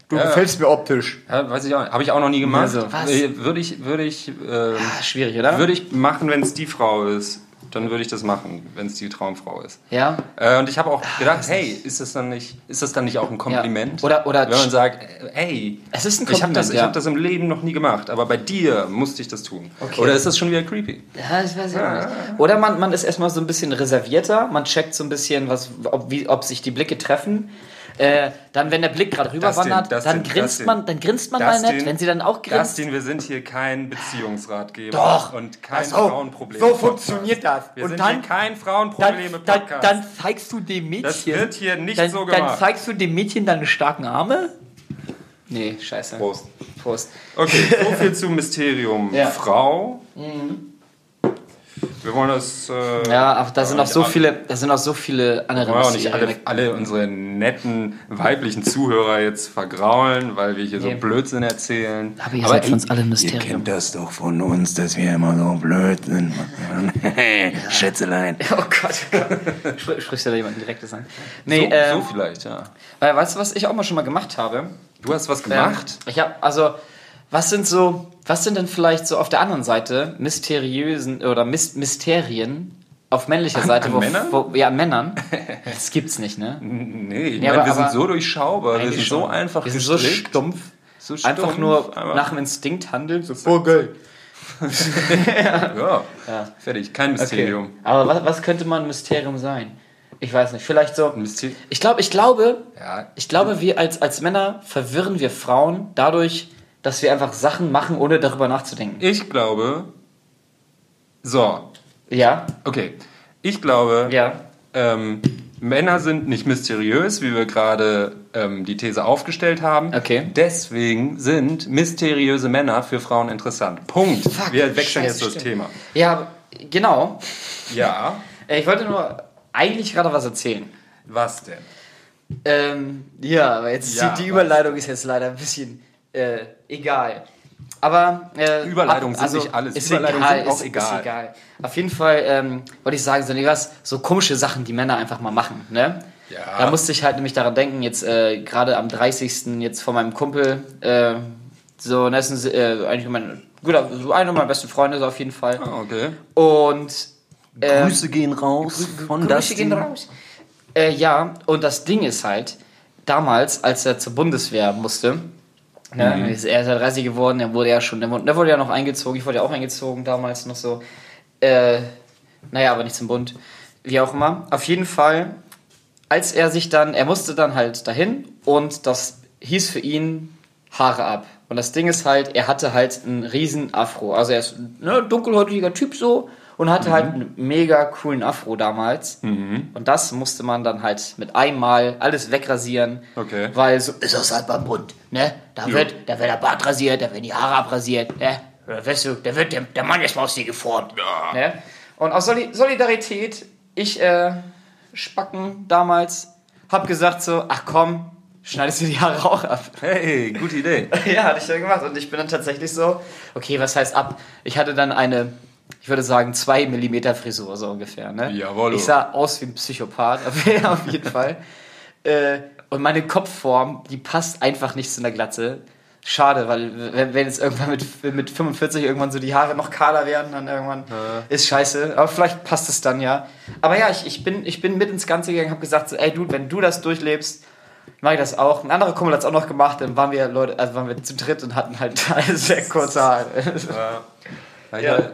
Speaker 3: du
Speaker 2: Ja.
Speaker 3: gefällst mir optisch.
Speaker 2: Ja, weiß ich auch, habe ich auch noch nie gemacht.
Speaker 3: Also, was?
Speaker 2: Äh, Würde ich, würde ich,
Speaker 3: Ah, schwierig, oder?
Speaker 2: würde ich machen, wenn es die Frau ist. Dann würde ich das machen, wenn es die Traumfrau ist.
Speaker 3: ja?
Speaker 2: Äh, und ich habe auch gedacht, hey, ist das dann nicht, ist das dann nicht auch ein Kompliment?
Speaker 3: Ja. Oder- oder-
Speaker 2: wenn man sagt, ey,
Speaker 3: Es ist ein
Speaker 2: ich habe das,
Speaker 3: Kompliment,
Speaker 2: ich
Speaker 3: ja.
Speaker 2: hab das im Leben noch nie gemacht, aber bei dir musste ich das tun.
Speaker 3: Okay.
Speaker 2: Oder ist das schon wieder creepy?
Speaker 3: Ja, das weiß ich auch nicht. Oder man, man ist erstmal so ein bisschen reservierter, man checkt so ein bisschen, was, ob, wie, ob sich die Blicke treffen. Äh, dann, wenn der Blick gerade rüberwandert,
Speaker 2: Dustin,
Speaker 3: dann
Speaker 2: Dustin,
Speaker 3: grinst
Speaker 2: Dustin.
Speaker 3: man, dann grinst man mal
Speaker 2: Dustin,
Speaker 3: nett, wenn sie dann auch grinst.
Speaker 2: Dustin, wir sind hier kein Beziehungsratgeber
Speaker 3: Doch.
Speaker 2: und kein
Speaker 3: So,
Speaker 2: Frauenproblem.
Speaker 3: so funktioniert das.
Speaker 2: Wir
Speaker 3: Und
Speaker 2: sind
Speaker 3: dann-
Speaker 2: hier kein
Speaker 3: dann,
Speaker 2: Frauenprobleme-Podcast.
Speaker 3: dann, dann zeigst du dem Mädchen.
Speaker 2: Das wird hier nicht
Speaker 3: dann,
Speaker 2: so
Speaker 3: Dann
Speaker 2: gemacht.
Speaker 3: zeigst du dem Mädchen deine starken Arme? Nee, scheiße.
Speaker 2: Prost.
Speaker 3: Prost.
Speaker 2: Okay, so viel zum Mysterium
Speaker 3: Ja.
Speaker 2: Frau. Wir wollen das. Äh,
Speaker 3: Ja, aber da sind auch so viele, da sind auch so viele andere
Speaker 2: Wir wollen auch nicht alle, alle unsere netten weiblichen Zuhörer jetzt vergraulen, weil wir hier
Speaker 3: Nee.
Speaker 2: so Blödsinn erzählen.
Speaker 3: Aber ihr seid für uns alle ein
Speaker 4: Ihr
Speaker 3: Mysterium.
Speaker 4: kennt das doch von uns, dass wir immer so blöd sind. Schätzelein.
Speaker 3: Oh Gott, Gott. Spr- Sprichst du da jemanden direktes an? Nee,
Speaker 2: so,
Speaker 3: ähm,
Speaker 2: so vielleicht, ja.
Speaker 3: weil, weißt du, was ich auch mal schon mal gemacht habe?
Speaker 2: Du hast was gemacht?
Speaker 3: Ähm, ich habe, also, was sind so, was sind denn vielleicht so auf der anderen Seite mysteriösen oder Mys Mysterien auf männlicher Seite?
Speaker 2: an
Speaker 3: wo,
Speaker 2: Männern?
Speaker 3: Wo, ja, an Männern. Das gibt's nicht, ne?
Speaker 2: nee, ich
Speaker 3: Ja,
Speaker 2: meine,
Speaker 3: aber-
Speaker 2: wir sind
Speaker 3: aber-
Speaker 2: so durchschaubar, wir sind so einfach
Speaker 3: Wir sind so stumpf.
Speaker 2: So
Speaker 3: Einfach
Speaker 2: stumpf,
Speaker 3: nur
Speaker 2: einfach-
Speaker 3: nach dem Instinkt handeln. So, oh, geil.
Speaker 2: Ja, fertig, kein Mysterium.
Speaker 3: Okay. Aber was, was könnte mal ein Mysterium sein? Ich weiß nicht. Vielleicht so. Ich glaube, ich glaube,
Speaker 2: Ja.
Speaker 3: ich glaube, wir als, als Männer verwirren wir Frauen dadurch, dass wir einfach Sachen machen, ohne darüber nachzudenken.
Speaker 2: Ich glaube. So,
Speaker 3: Ja,
Speaker 2: okay. Ich glaube,
Speaker 3: ja.
Speaker 2: ähm, Männer sind nicht mysteriös, wie wir gerade ähm, die These aufgestellt haben.
Speaker 3: Okay.
Speaker 2: Deswegen sind mysteriöse Männer für Frauen interessant. Punkt. wir wechseln jetzt das. Thema.
Speaker 3: Ja, genau.
Speaker 2: Ja.
Speaker 3: Äh, Ich wollte nur eigentlich gerade was erzählen.
Speaker 2: Was denn?
Speaker 3: Ähm, ja, aber jetzt
Speaker 2: Ja,
Speaker 3: die,
Speaker 2: was?
Speaker 3: Überleitung ist jetzt leider ein bisschen äh, egal. Aber äh,
Speaker 2: Überleitungen sind nicht alles.
Speaker 3: Ist
Speaker 2: Überleitungen
Speaker 3: egal,
Speaker 2: sind auch
Speaker 3: ist,
Speaker 2: egal.
Speaker 3: Ist egal. Auf jeden Fall ähm, wollte ich sagen, so, was, so komische Sachen, die Männer einfach mal machen. Ne?
Speaker 2: Ja.
Speaker 3: Da musste ich halt nämlich daran denken, jetzt äh, gerade am 30. jetzt von meinem Kumpel, äh, so, das ist ein, äh, eigentlich mein, guter, so einer meiner besten Freunde so auf jeden Fall.
Speaker 2: Ah, okay.
Speaker 3: Und ähm,
Speaker 4: Grüße gehen raus von
Speaker 3: Grüße gehen raus. Äh, ja, und das Ding ist halt, damals, als er zur Bundeswehr musste, ne, ist- er ist ja 30 geworden, er wurde ja schon, der wurde, der wurde ja noch eingezogen, ich wurde ja auch eingezogen damals noch so. Äh, naja, aber nicht zum Bund. Wie auch immer. Auf jeden Fall, als er sich dann, er musste dann halt dahin und das hieß für ihn Haare ab. Und das Ding ist halt, er hatte halt einen riesen Afro. Also er ist ein ne, dunkelhäutiger Typ so und hatte halt einen mega coolen Afro damals. Und das musste man dann halt mit einmal alles wegrasieren.
Speaker 2: Okay.
Speaker 3: Weil so,
Speaker 5: Ist das halt beim Bund, ne? Da wird, da wird der Bart rasiert, da werden die Haare abrasiert, ne? Wirst du, da wird der, der Mann erstmal aus dir geformt.
Speaker 3: Ne? Und aus Soli Solidarität, ich, äh, Spacken damals, hab gesagt so, ach komm, schneidest du die Haare auch ab.
Speaker 2: Hey, gute Idee.
Speaker 3: ja, hatte ich dann gemacht. Und ich bin dann tatsächlich so, okay, was heißt ab? Ich hatte dann eine, ich würde sagen, 2 mm Frisur so ungefähr. Ne?
Speaker 2: Jawollo.
Speaker 3: Ich sah aus wie ein Psychopath, auf jeden Fall. Äh, und meine Kopfform, die passt einfach nicht zu einer Glatze. Schade, weil wenn, wenn jetzt irgendwann mit, mit 45 irgendwann so die Haare noch kahler werden, dann irgendwann ist scheiße. Aber vielleicht passt es dann ja. Aber ja, ich, ich, bin, ich bin mit ins Ganze gegangen, habe gesagt, so, ey Dude, wenn du das durchlebst, mache ich das auch. Ein anderer Kumpel hat es auch noch gemacht, dann waren wir Leute, also waren wir zu dritt und hatten halt sehr kurze Haare.
Speaker 2: Ja,
Speaker 3: Ja.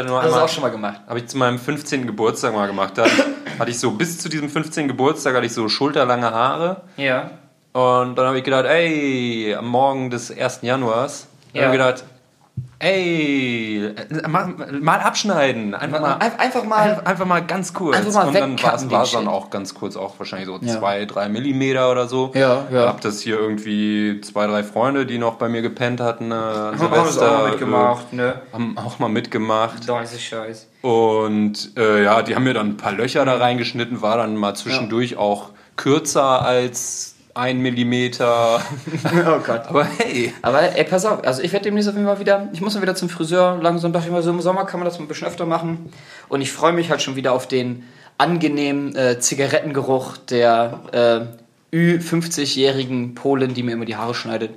Speaker 2: Hatte, nur
Speaker 3: hast du
Speaker 2: einmal,
Speaker 3: auch schon mal gemacht.
Speaker 2: habe ich zu meinem 15. Geburtstag mal gemacht. Da hatte ich so, bis zu diesem 15. Geburtstag hatte ich so schulterlange Haare.
Speaker 3: Ja.
Speaker 2: Und dann habe ich gedacht, ey, am Morgen des 1. Januars,
Speaker 3: Ja.
Speaker 2: habe ich gedacht, ey, äh, mal, mal abschneiden. Einfach mal,
Speaker 3: Ein- einfach mal-
Speaker 2: Einfach, einfach mal ganz kurz.
Speaker 3: Einfach mal
Speaker 2: Und dann war es dann auch ganz kurz, auch wahrscheinlich so
Speaker 3: Ja.
Speaker 2: zwei, drei Millimeter oder so.
Speaker 3: Ja, ja.
Speaker 2: Hab das hier irgendwie zwei, drei Freunde, die noch bei mir gepennt hatten, äh,
Speaker 3: Haben
Speaker 2: Silvester,
Speaker 3: auch mitgemacht, ne?
Speaker 2: Äh, haben auch mal mitgemacht.
Speaker 3: Da ist Scheiß.
Speaker 2: Und äh, ja, die haben mir dann ein paar Löcher da reingeschnitten, war dann mal zwischendurch auch kürzer als ein Millimeter.
Speaker 3: Oh Gott.
Speaker 2: Aber hey,
Speaker 3: Aber ey, pass auf, also ich werde demnächst auf jeden Fall wieder, ich muss mal wieder zum Friseur, langsam dachte ich mal, so im Sommer kann man das mal ein bisschen öfter machen. Und ich freue mich halt schon wieder auf den angenehmen äh, Zigarettengeruch der äh, Ü50-jährigen Polin, die mir immer die Haare schneidet.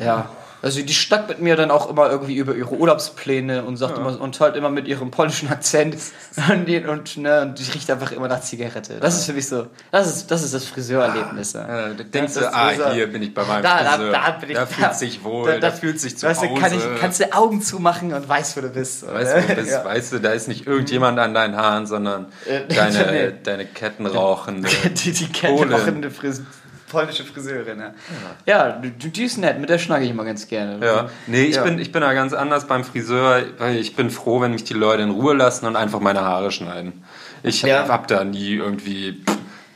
Speaker 3: Ja. Also die schnackt mit mir dann auch immer irgendwie über ihre Urlaubspläne und sagt immer und halt immer mit ihrem polnischen Akzent und, die, und, ne, und die riecht einfach immer nach Zigarette. Das ist für mich so, das ist das, ist das Friseurerlebnis. Ja.
Speaker 2: äh, da denkst du, ah,
Speaker 3: so-
Speaker 2: hier bin ich bei meinem
Speaker 3: Da, da,
Speaker 2: Friseur.
Speaker 3: da bin ich.
Speaker 2: Da fühlt sich wohl, da, fühlt sich zu
Speaker 3: weißt
Speaker 2: Hause.
Speaker 3: du, kann ich, kannst du Augen zumachen und weißt, wo du bist.
Speaker 2: Weißt du, du bist,
Speaker 3: Ja.
Speaker 2: weißt du, da ist nicht irgendjemand an deinen Haaren, sondern
Speaker 3: Äh,
Speaker 2: deine,
Speaker 3: nee.
Speaker 2: deine kettenrauchende
Speaker 3: die, die kennt
Speaker 2: Polin.
Speaker 3: Polnische Friseurin. Ja, ja die, die ist nett, mit der schnacke ich immer ganz gerne.
Speaker 2: Ja, nee, ich,
Speaker 3: Ja.
Speaker 2: bin, ich bin da ganz anders beim Friseur, weil ich bin froh, wenn mich die Leute in Ruhe lassen und einfach meine Haare schneiden. Ich
Speaker 3: Ja.
Speaker 2: hab da nie irgendwie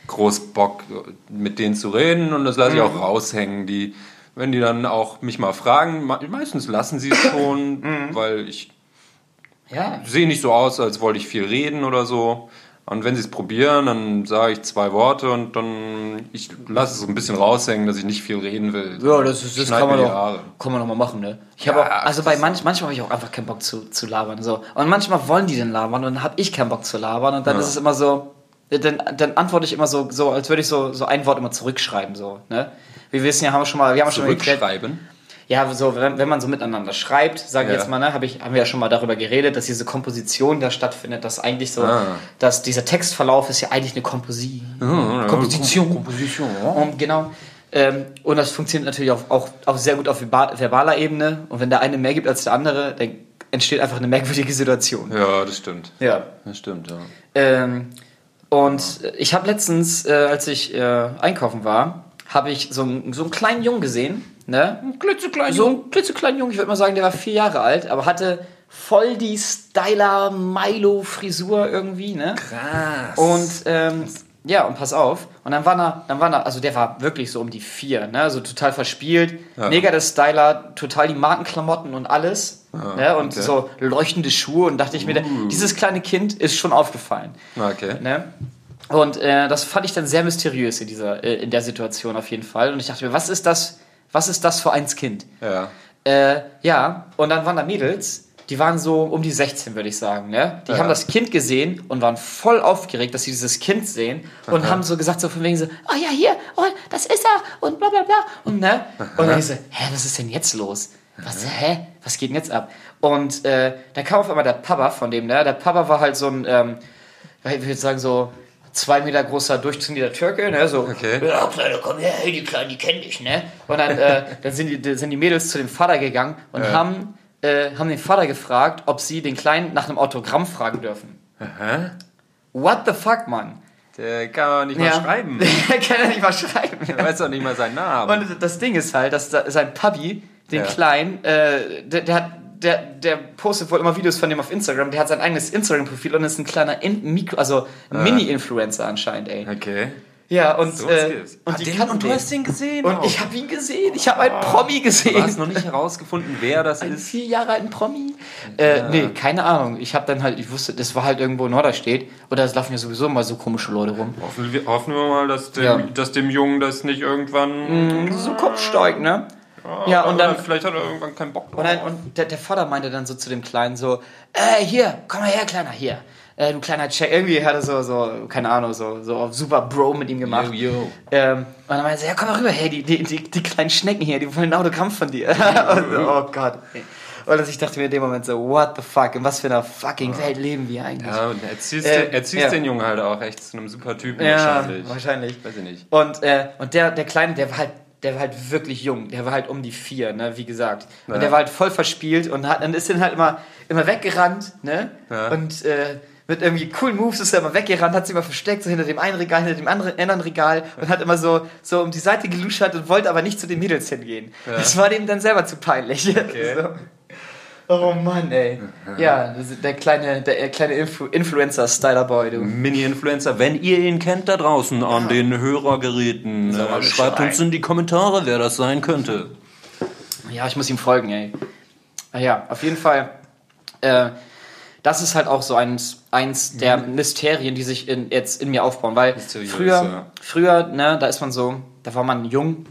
Speaker 2: groß Bock, mit denen zu reden und das lasse ich
Speaker 3: Mhm.
Speaker 2: auch raushängen. Die, wenn die dann auch mich mal fragen, me- meistens lassen sie es schon,
Speaker 3: Mhm.
Speaker 2: weil ich
Speaker 3: Ja.
Speaker 2: sehe nicht so aus, als wollte ich viel reden oder so. Und wenn sie es probieren, dann sage ich zwei Worte und dann ich lasse es so ein bisschen raushängen, dass ich nicht viel reden will.
Speaker 3: Ja, das, ist, das kann man doch, kann man doch mal machen, ne? Ich habe
Speaker 2: Ja,
Speaker 3: auch, also bei manch, manchmal habe ich auch einfach keinen Bock zu, zu labern, so. Und manchmal wollen die dann labern und dann habe ich keinen Bock zu labern und dann
Speaker 2: Ja.
Speaker 3: ist es immer so, dann, dann antworte ich immer so, so, als würde ich so, so ein Wort immer zurückschreiben, so, ne? Wir wissen ja, haben wir schon mal, wir haben schon mal geklärt,
Speaker 2: Zurückschreiben.
Speaker 3: Ja, so, wenn, wenn man so miteinander schreibt, sage ich
Speaker 2: Ja.
Speaker 3: jetzt mal, ne, hab ich, haben wir ja schon mal darüber geredet, dass diese Komposition da stattfindet, dass eigentlich so,
Speaker 2: Ah.
Speaker 3: dass dieser Textverlauf ist ja eigentlich eine Komposi Komposition. Komposition. Und genau. Ähm, und das funktioniert natürlich auch, auch, auch sehr gut auf verba- verbaler Ebene. Und wenn der eine mehr gibt als der andere, dann entsteht einfach eine merkwürdige Situation.
Speaker 2: Ja, das stimmt.
Speaker 3: Ja.
Speaker 2: Das stimmt, ja.
Speaker 3: Ähm, und ich habe letztens, äh, als ich äh, einkaufen war, habe ich so, einen- so einen kleinen Jungen gesehen. Ne?
Speaker 5: Klitzeklein.
Speaker 3: So ein klitzekleiner Junge, ich würde mal sagen, der war vier Jahre alt, aber hatte voll die Styler Milo-Frisur irgendwie, ne?
Speaker 2: Krass.
Speaker 3: Und ähm, ja, und pass auf. Und dann war er, dann war er, also der war wirklich so um die vier, ne? So total verspielt.
Speaker 2: Ja.
Speaker 3: Mega der Styler, total die Markenklamotten und alles. ne? Und
Speaker 2: okay. Uh.
Speaker 3: so leuchtende Schuhe. Und dachte ich mir, dieses kleine Kind ist schon aufgefallen.
Speaker 2: Okay.
Speaker 3: Ne? Und äh, das fand ich dann sehr mysteriös in, dieser, äh, in der Situation auf jeden Fall. Und ich dachte mir, was ist das, was ist das für eins Kind?
Speaker 2: Ja.
Speaker 3: Äh, ja, und dann waren da Mädels, die waren so um die 16, würde ich sagen. Ne? Die
Speaker 2: Ja.
Speaker 3: haben das Kind gesehen und waren voll aufgeregt, dass sie dieses Kind sehen und haben so gesagt, so von wegen so, oh ja, hier, oh, das ist er und bla bla bla. Und, ne? und dann ich so, hä, was ist denn jetzt los? Was, hä? Was geht denn jetzt ab? Und äh, dann kam auf einmal der Papa von dem, ne? Der Papa war halt so ein, ähm, ich würde sagen, so zwei Meter großer, durchtrainierter Türke, ne? So,
Speaker 2: Okay.
Speaker 3: ja, Kleine, komm her, hey, die Kleinen, die kennen dich, ne? Und dann, äh, dann sind, die, sind die Mädels zu dem Vater gegangen und
Speaker 2: Ja.
Speaker 3: haben, äh, haben den Vater gefragt, ob sie den Kleinen nach einem Autogramm fragen dürfen.
Speaker 2: Hä?
Speaker 3: What the fuck, Mann?
Speaker 2: Der kann auch nicht mal schreiben.
Speaker 3: Der kann ja nicht mal schreiben.
Speaker 2: Er weiß doch nicht mal seinen Namen.
Speaker 3: Und das Ding ist halt, dass da, sein Papi, den
Speaker 2: Ja.
Speaker 3: Kleinen, äh, der, der hat. Der, der postet wohl immer Videos von dem auf Instagram. Der hat sein eigenes Instagram-Profil und ist ein kleiner In Mikro, also Mini-Influencer anscheinend, ey.
Speaker 2: okay.
Speaker 3: Ja, und,
Speaker 2: So
Speaker 3: äh, und
Speaker 2: Ah,
Speaker 3: die
Speaker 2: den- und du hast den gesehen.
Speaker 3: Und
Speaker 2: auch.
Speaker 3: ich habe ihn gesehen. Ich habe einen Promi
Speaker 2: Du hast
Speaker 3: gesehen.
Speaker 2: noch nicht herausgefunden, wer das
Speaker 3: Einen
Speaker 2: ist.
Speaker 3: vier Jahre alten Promi? Äh, nee, keine Ahnung. Ich habe dann halt, ich wusste, das war halt irgendwo in Norderstedt. Oder es laufen ja sowieso mal so komische Leute rum.
Speaker 2: Hoffen wir, hoffen wir mal, dass dem,
Speaker 3: Ja.
Speaker 2: dass dem Jungen das nicht irgendwann.
Speaker 3: So Kopfsteig, ne? Ja, und
Speaker 2: Oder
Speaker 3: dann,
Speaker 2: Vielleicht hat er irgendwann keinen Bock drauf.
Speaker 3: und, dann, und der, der Vater meinte dann so zu dem Kleinen so, äh, hier, komm mal her, Kleiner, hier. Äh, du kleiner Check. Irgendwie hat er so, so, keine Ahnung, so, so super Bro mit ihm gemacht.
Speaker 2: Yo, yo.
Speaker 3: Ähm, und dann meinte er, ja, komm mal rüber, hey, die, die, die, die kleinen Schnecken hier, die wollen ein Autogramm von dir. und so, oh Gott. Und also ich dachte mir in dem Moment so, what the fuck, in was für einer fucking Welt leben wir eigentlich?
Speaker 2: Ja, und erziehst,
Speaker 3: Äh,
Speaker 2: den, erziehst
Speaker 3: ja.
Speaker 2: den Jungen halt auch echt zu einem super Typen
Speaker 3: Ja,
Speaker 2: wahrscheinlich.
Speaker 3: wahrscheinlich.
Speaker 2: Weiß ich nicht.
Speaker 3: Und, äh, und der, der Kleine, der war halt, der war halt wirklich jung. Der war halt um die vier, ne, wie gesagt. Und
Speaker 2: Ja.
Speaker 3: der war halt voll verspielt und hat, dann ist dann halt immer, immer weggerannt, ne?
Speaker 2: Ja.
Speaker 3: Und äh, mit irgendwie coolen Moves ist er immer weggerannt, hat sich immer versteckt, so hinter dem einen Regal, hinter dem anderen, anderen Regal und hat immer so, so um die Seite geluschert und wollte aber nicht zu den Mädels hingehen. Das war dem dann selber zu peinlich. So. Oh Mann, ey. Ja, der kleine, der kleine Influ Influencer-Styler-Boy, du.
Speaker 2: Mini-Influencer, wenn ihr ihn kennt da draußen an den Hörergeräten, äh, schreibt uns in die Kommentare, wer das sein könnte.
Speaker 3: Ja, ich muss ihm folgen, ey. Ah Ja, auf jeden Fall. Äh, das ist halt auch so eins, eins der Mysterien, die sich in, jetzt in mir aufbauen. Weil früher,
Speaker 2: ja.
Speaker 3: früher, ne, da ist man so, da war man jung,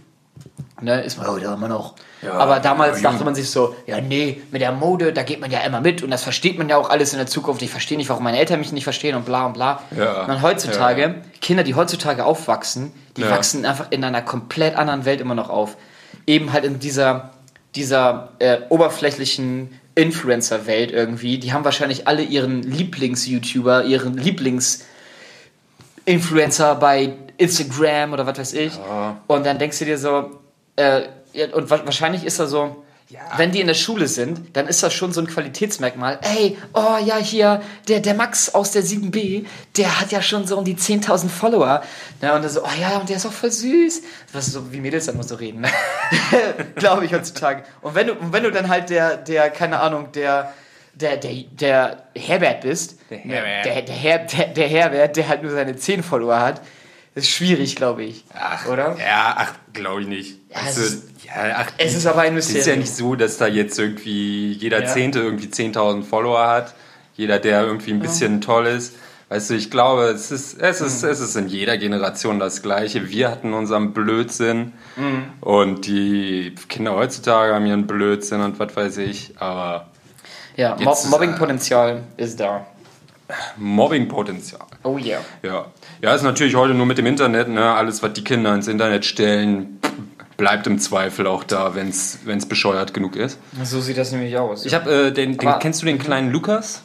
Speaker 3: ne, ist man, da war man auch. Aber damals dachte man sich so, ja, nee, mit der Mode, da geht man ja immer mit und das versteht man ja auch alles in der Zukunft. Ich verstehe nicht, warum meine Eltern mich nicht verstehen und bla und bla.
Speaker 2: Ja.
Speaker 3: Und dann heutzutage,
Speaker 2: Ja.
Speaker 3: Kinder, die heutzutage aufwachsen, die
Speaker 2: Ja.
Speaker 3: wachsen einfach in einer komplett anderen Welt immer noch auf. Eben halt in dieser, dieser äh, oberflächlichen Influencer-Welt irgendwie. Die haben wahrscheinlich alle ihren Lieblings-YouTuber, ihren Lieblings-Influencer bei Instagram oder was weiß ich. Und dann denkst du dir so, äh, ja, und wa wahrscheinlich ist er so, wenn die in der Schule sind, dann ist das schon so ein Qualitätsmerkmal. Ey, oh ja, hier, der, der Max aus der 7b, der hat ja schon so um die 10.000 Follower. Ja, und dann so, oh ja, und der ist auch voll süß. Was so, wie Mädels dann immer so reden, ne? glaube ich heutzutage. Und wenn du, und wenn du dann halt der, der, keine Ahnung, der, der, der, der Herbert bist, der
Speaker 2: Herbert.
Speaker 3: der, der, Her, der, der Herbert, der halt nur seine 10 Follower hat, ist schwierig, glaube ich.
Speaker 2: Ach,
Speaker 3: Oder?
Speaker 2: Ja, ach, glaube ich nicht.
Speaker 3: es
Speaker 2: Weißt du,
Speaker 3: ist-
Speaker 2: ja, ach,
Speaker 3: Es ist aber ein
Speaker 2: es ist ja
Speaker 3: Mysterium.
Speaker 2: nicht so, dass da jetzt irgendwie jeder
Speaker 3: Ja.
Speaker 2: Zehnte irgendwie 10.000 Follower hat. Jeder, der irgendwie ein bisschen toll ist. Weißt du, ich glaube, es ist, es, ist,
Speaker 3: Mhm.
Speaker 2: es ist in jeder Generation das Gleiche. Wir hatten unseren Blödsinn
Speaker 3: Mhm.
Speaker 2: und die Kinder heutzutage haben ihren Blödsinn und was weiß ich. Aber
Speaker 3: Ja, Mo
Speaker 2: Jetzt ist,
Speaker 3: Mobbingpotenzial ist da.
Speaker 2: Mobbingpotenzial.
Speaker 3: Oh yeah.
Speaker 2: Ja. Ja, ist natürlich heute nur mit dem Internet. Ne? Alles, was die Kinder ins Internet stellen, bleibt im Zweifel auch da, wenn es bescheuert genug ist.
Speaker 3: So sieht das nämlich aus.
Speaker 2: Ich habe äh, den, den kennst du den kleinen Lukas?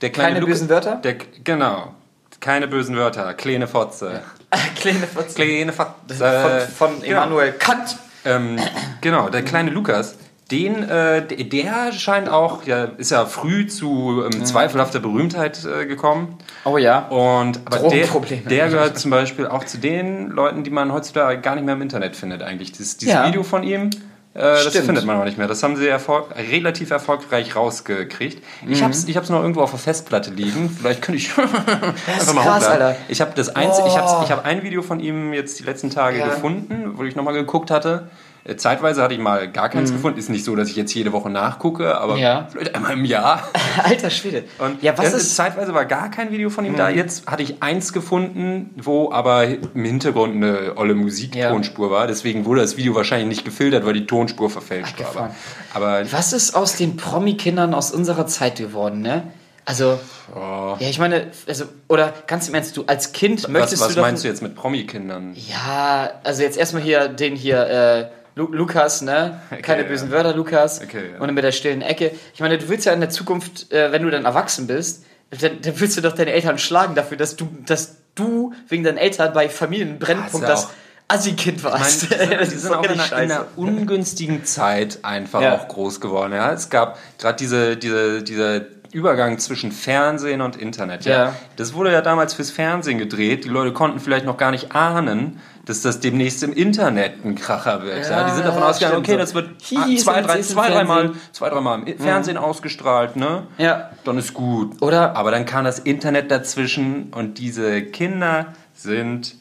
Speaker 2: Der kleine
Speaker 3: Keine bösen Wörter?
Speaker 2: Der, genau. Keine bösen Wörter. Kleine Fotze.
Speaker 3: Kleine Fotze.
Speaker 2: Kleine Fotze.
Speaker 3: Von, von
Speaker 2: Genau.
Speaker 3: Immanuel Kant.
Speaker 2: Ähm, genau, der kleine Lukas, den, äh, der- scheint auch, ja, ist ja früh zu ähm, zweifelhafter Berühmtheit äh, gekommen.
Speaker 3: Oh ja.
Speaker 2: Und aber der, der gehört zum Beispiel auch zu den Leuten, die man heutzutage gar nicht mehr im Internet findet eigentlich. Dieses, dieses
Speaker 3: Ja.
Speaker 2: Video von ihm, äh, das findet man auch nicht mehr. Das haben sie erfolg relativ erfolgreich rausgekriegt. Ich
Speaker 3: Mhm.
Speaker 2: hab's, ich hab's noch irgendwo auf der Festplatte liegen. Vielleicht könnte ich einfach mal
Speaker 3: krass,
Speaker 2: hochladen.
Speaker 3: Alter.
Speaker 2: Ich habe das ich
Speaker 3: Oh.
Speaker 2: habe ich hab ein Video von ihm jetzt die letzten Tage
Speaker 3: Ja.
Speaker 2: gefunden, wo ich nochmal geguckt hatte. Äh, Zeitweise hatte ich mal gar keins
Speaker 3: Mhm.
Speaker 2: gefunden. Ist nicht so, dass ich jetzt jede Woche nachgucke, aber
Speaker 3: Ja.
Speaker 2: vielleicht einmal im Jahr.
Speaker 3: Alter Schwede.
Speaker 2: Und
Speaker 3: ja, was ist.
Speaker 2: zeitweise war gar kein Video von ihm da. Jetzt hatte ich eins gefunden, wo aber im Hintergrund eine olle Musiktonspur war. Deswegen wurde das Video wahrscheinlich nicht gefiltert, weil die Tonspur verfälscht war. Aber, aber
Speaker 3: Was ist aus den Promi-Kindern aus unserer Zeit geworden, ne? Also,
Speaker 2: oh,
Speaker 3: ja, ich meine, also, oder ganz im Ernst, du als Kind
Speaker 2: was,
Speaker 3: möchtest
Speaker 2: was
Speaker 3: du doch.
Speaker 2: meinst du jetzt mit Promi-Kindern?
Speaker 3: Ja, also jetzt erstmal hier den hier, äh, Lu Lukas, ne? Keine
Speaker 2: ja.
Speaker 3: bösen Wörter, Lukas.
Speaker 2: Okay, ja.
Speaker 3: Und mit der stillen Ecke. Ich meine, du willst ja in der Zukunft, äh, wenn du dann erwachsen bist, dann, dann willst du doch deine Eltern schlagen dafür, dass du, dass du wegen deinen Eltern bei Familienbrennpunkt
Speaker 2: Ah,
Speaker 3: das Assi-Kind
Speaker 2: Ich meine,
Speaker 3: warst.
Speaker 2: die sind, die
Speaker 3: ist
Speaker 2: sind auch in einer, in einer ungünstigen Zeit einfach
Speaker 3: Ja.
Speaker 2: auch groß geworden. Ja, es gab gerade diese, diese, dieser Übergang zwischen Fernsehen und Internet. Ja.
Speaker 3: Ja.
Speaker 2: Das wurde ja damals fürs Fernsehen gedreht. Die Leute konnten vielleicht noch gar nicht ahnen, dass das demnächst im Internet ein Kracher wird. Ja,
Speaker 3: Ja,
Speaker 2: die sind davon ausgegangen, okay,
Speaker 3: so.
Speaker 2: das wird zwei, drei, zwei, dreimal,
Speaker 3: Fernsehen.
Speaker 2: zwei, dreimal im Fernsehen ausgestrahlt, ne?
Speaker 3: Ja.
Speaker 2: Dann ist gut.
Speaker 3: Oder-
Speaker 2: Aber dann kam das Internet dazwischen und diese Kinder sind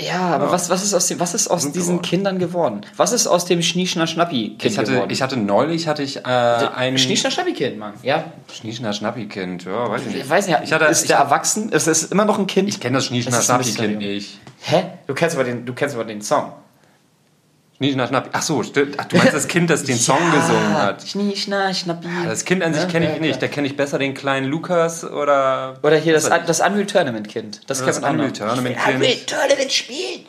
Speaker 3: Ja, aber was, was ist aus, dem, was ist aus diesen
Speaker 2: geworden.
Speaker 3: Kindern geworden? Was ist aus dem Schnieschner Schnappi-Kind
Speaker 2: ich hatte,
Speaker 3: geworden?
Speaker 2: ich hatte neulich hatte ich äh, ein
Speaker 3: Schnieschner Schnappi-Kind, Mann. Ja.
Speaker 2: Schnieschner Schnappi-Kind, ja, weiß ich nicht.
Speaker 3: Ich weiß nicht,
Speaker 2: Ich hatte,
Speaker 3: ist
Speaker 2: ich,
Speaker 3: der erwachsen? Ist es immer noch ein Kind?
Speaker 2: ich kenne das Schnieschner
Speaker 3: Das ist ein
Speaker 2: Schnappi-Kind
Speaker 3: Mysterium.
Speaker 2: nicht.
Speaker 3: Hä? Du kennst aber den, du kennst aber den Song.
Speaker 2: Schnieschner Schnappi. Ach so, stimmt. Ach, du meinst das Kind, das den Song gesungen hat.
Speaker 3: Schnieschner Schnappi.
Speaker 2: Das Kind an sich
Speaker 3: Ja,
Speaker 2: kenne ich
Speaker 3: ja,
Speaker 2: nicht. Da kenne ich besser den kleinen Lukas oder.
Speaker 3: Oder hier das,
Speaker 2: ich.
Speaker 3: das Unreal Tournament Kind. Das,
Speaker 2: das
Speaker 3: kennt man auch
Speaker 2: Unreal
Speaker 3: noch.
Speaker 2: Tournament
Speaker 5: Unreal
Speaker 2: Kind.
Speaker 5: Tournament spielen.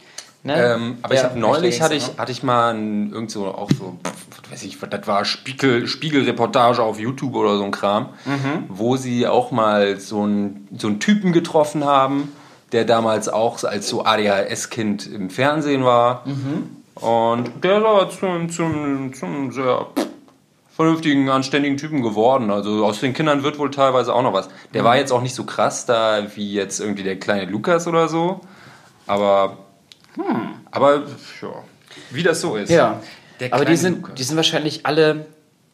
Speaker 3: Ne?
Speaker 2: Ähm, aber ich
Speaker 3: Ja,
Speaker 2: habe neulich hatte ich,
Speaker 3: ne?
Speaker 2: hatte ich mal ein, irgend so auch so, pf, was weiß ich, das war Spiegel, Spiegelreportage auf YouTube oder so ein Kram,
Speaker 3: Mhm.
Speaker 2: wo sie auch mal so einen so einen Typen getroffen haben, der damals auch als so ADHS-Kind im Fernsehen war.
Speaker 3: Mhm.
Speaker 2: Und der ist aber zum, zum, zum sehr vernünftigen, anständigen Typen geworden. Also aus den Kindern wird wohl teilweise auch noch was. Der
Speaker 3: Mhm.
Speaker 2: war jetzt auch nicht so krass da wie jetzt irgendwie der kleine Lukas oder so. Aber, aber ja, wie das so ist.
Speaker 3: Hm. Ja.
Speaker 2: Der
Speaker 3: Aber die sind,
Speaker 2: Lukas.
Speaker 3: die sind wahrscheinlich alle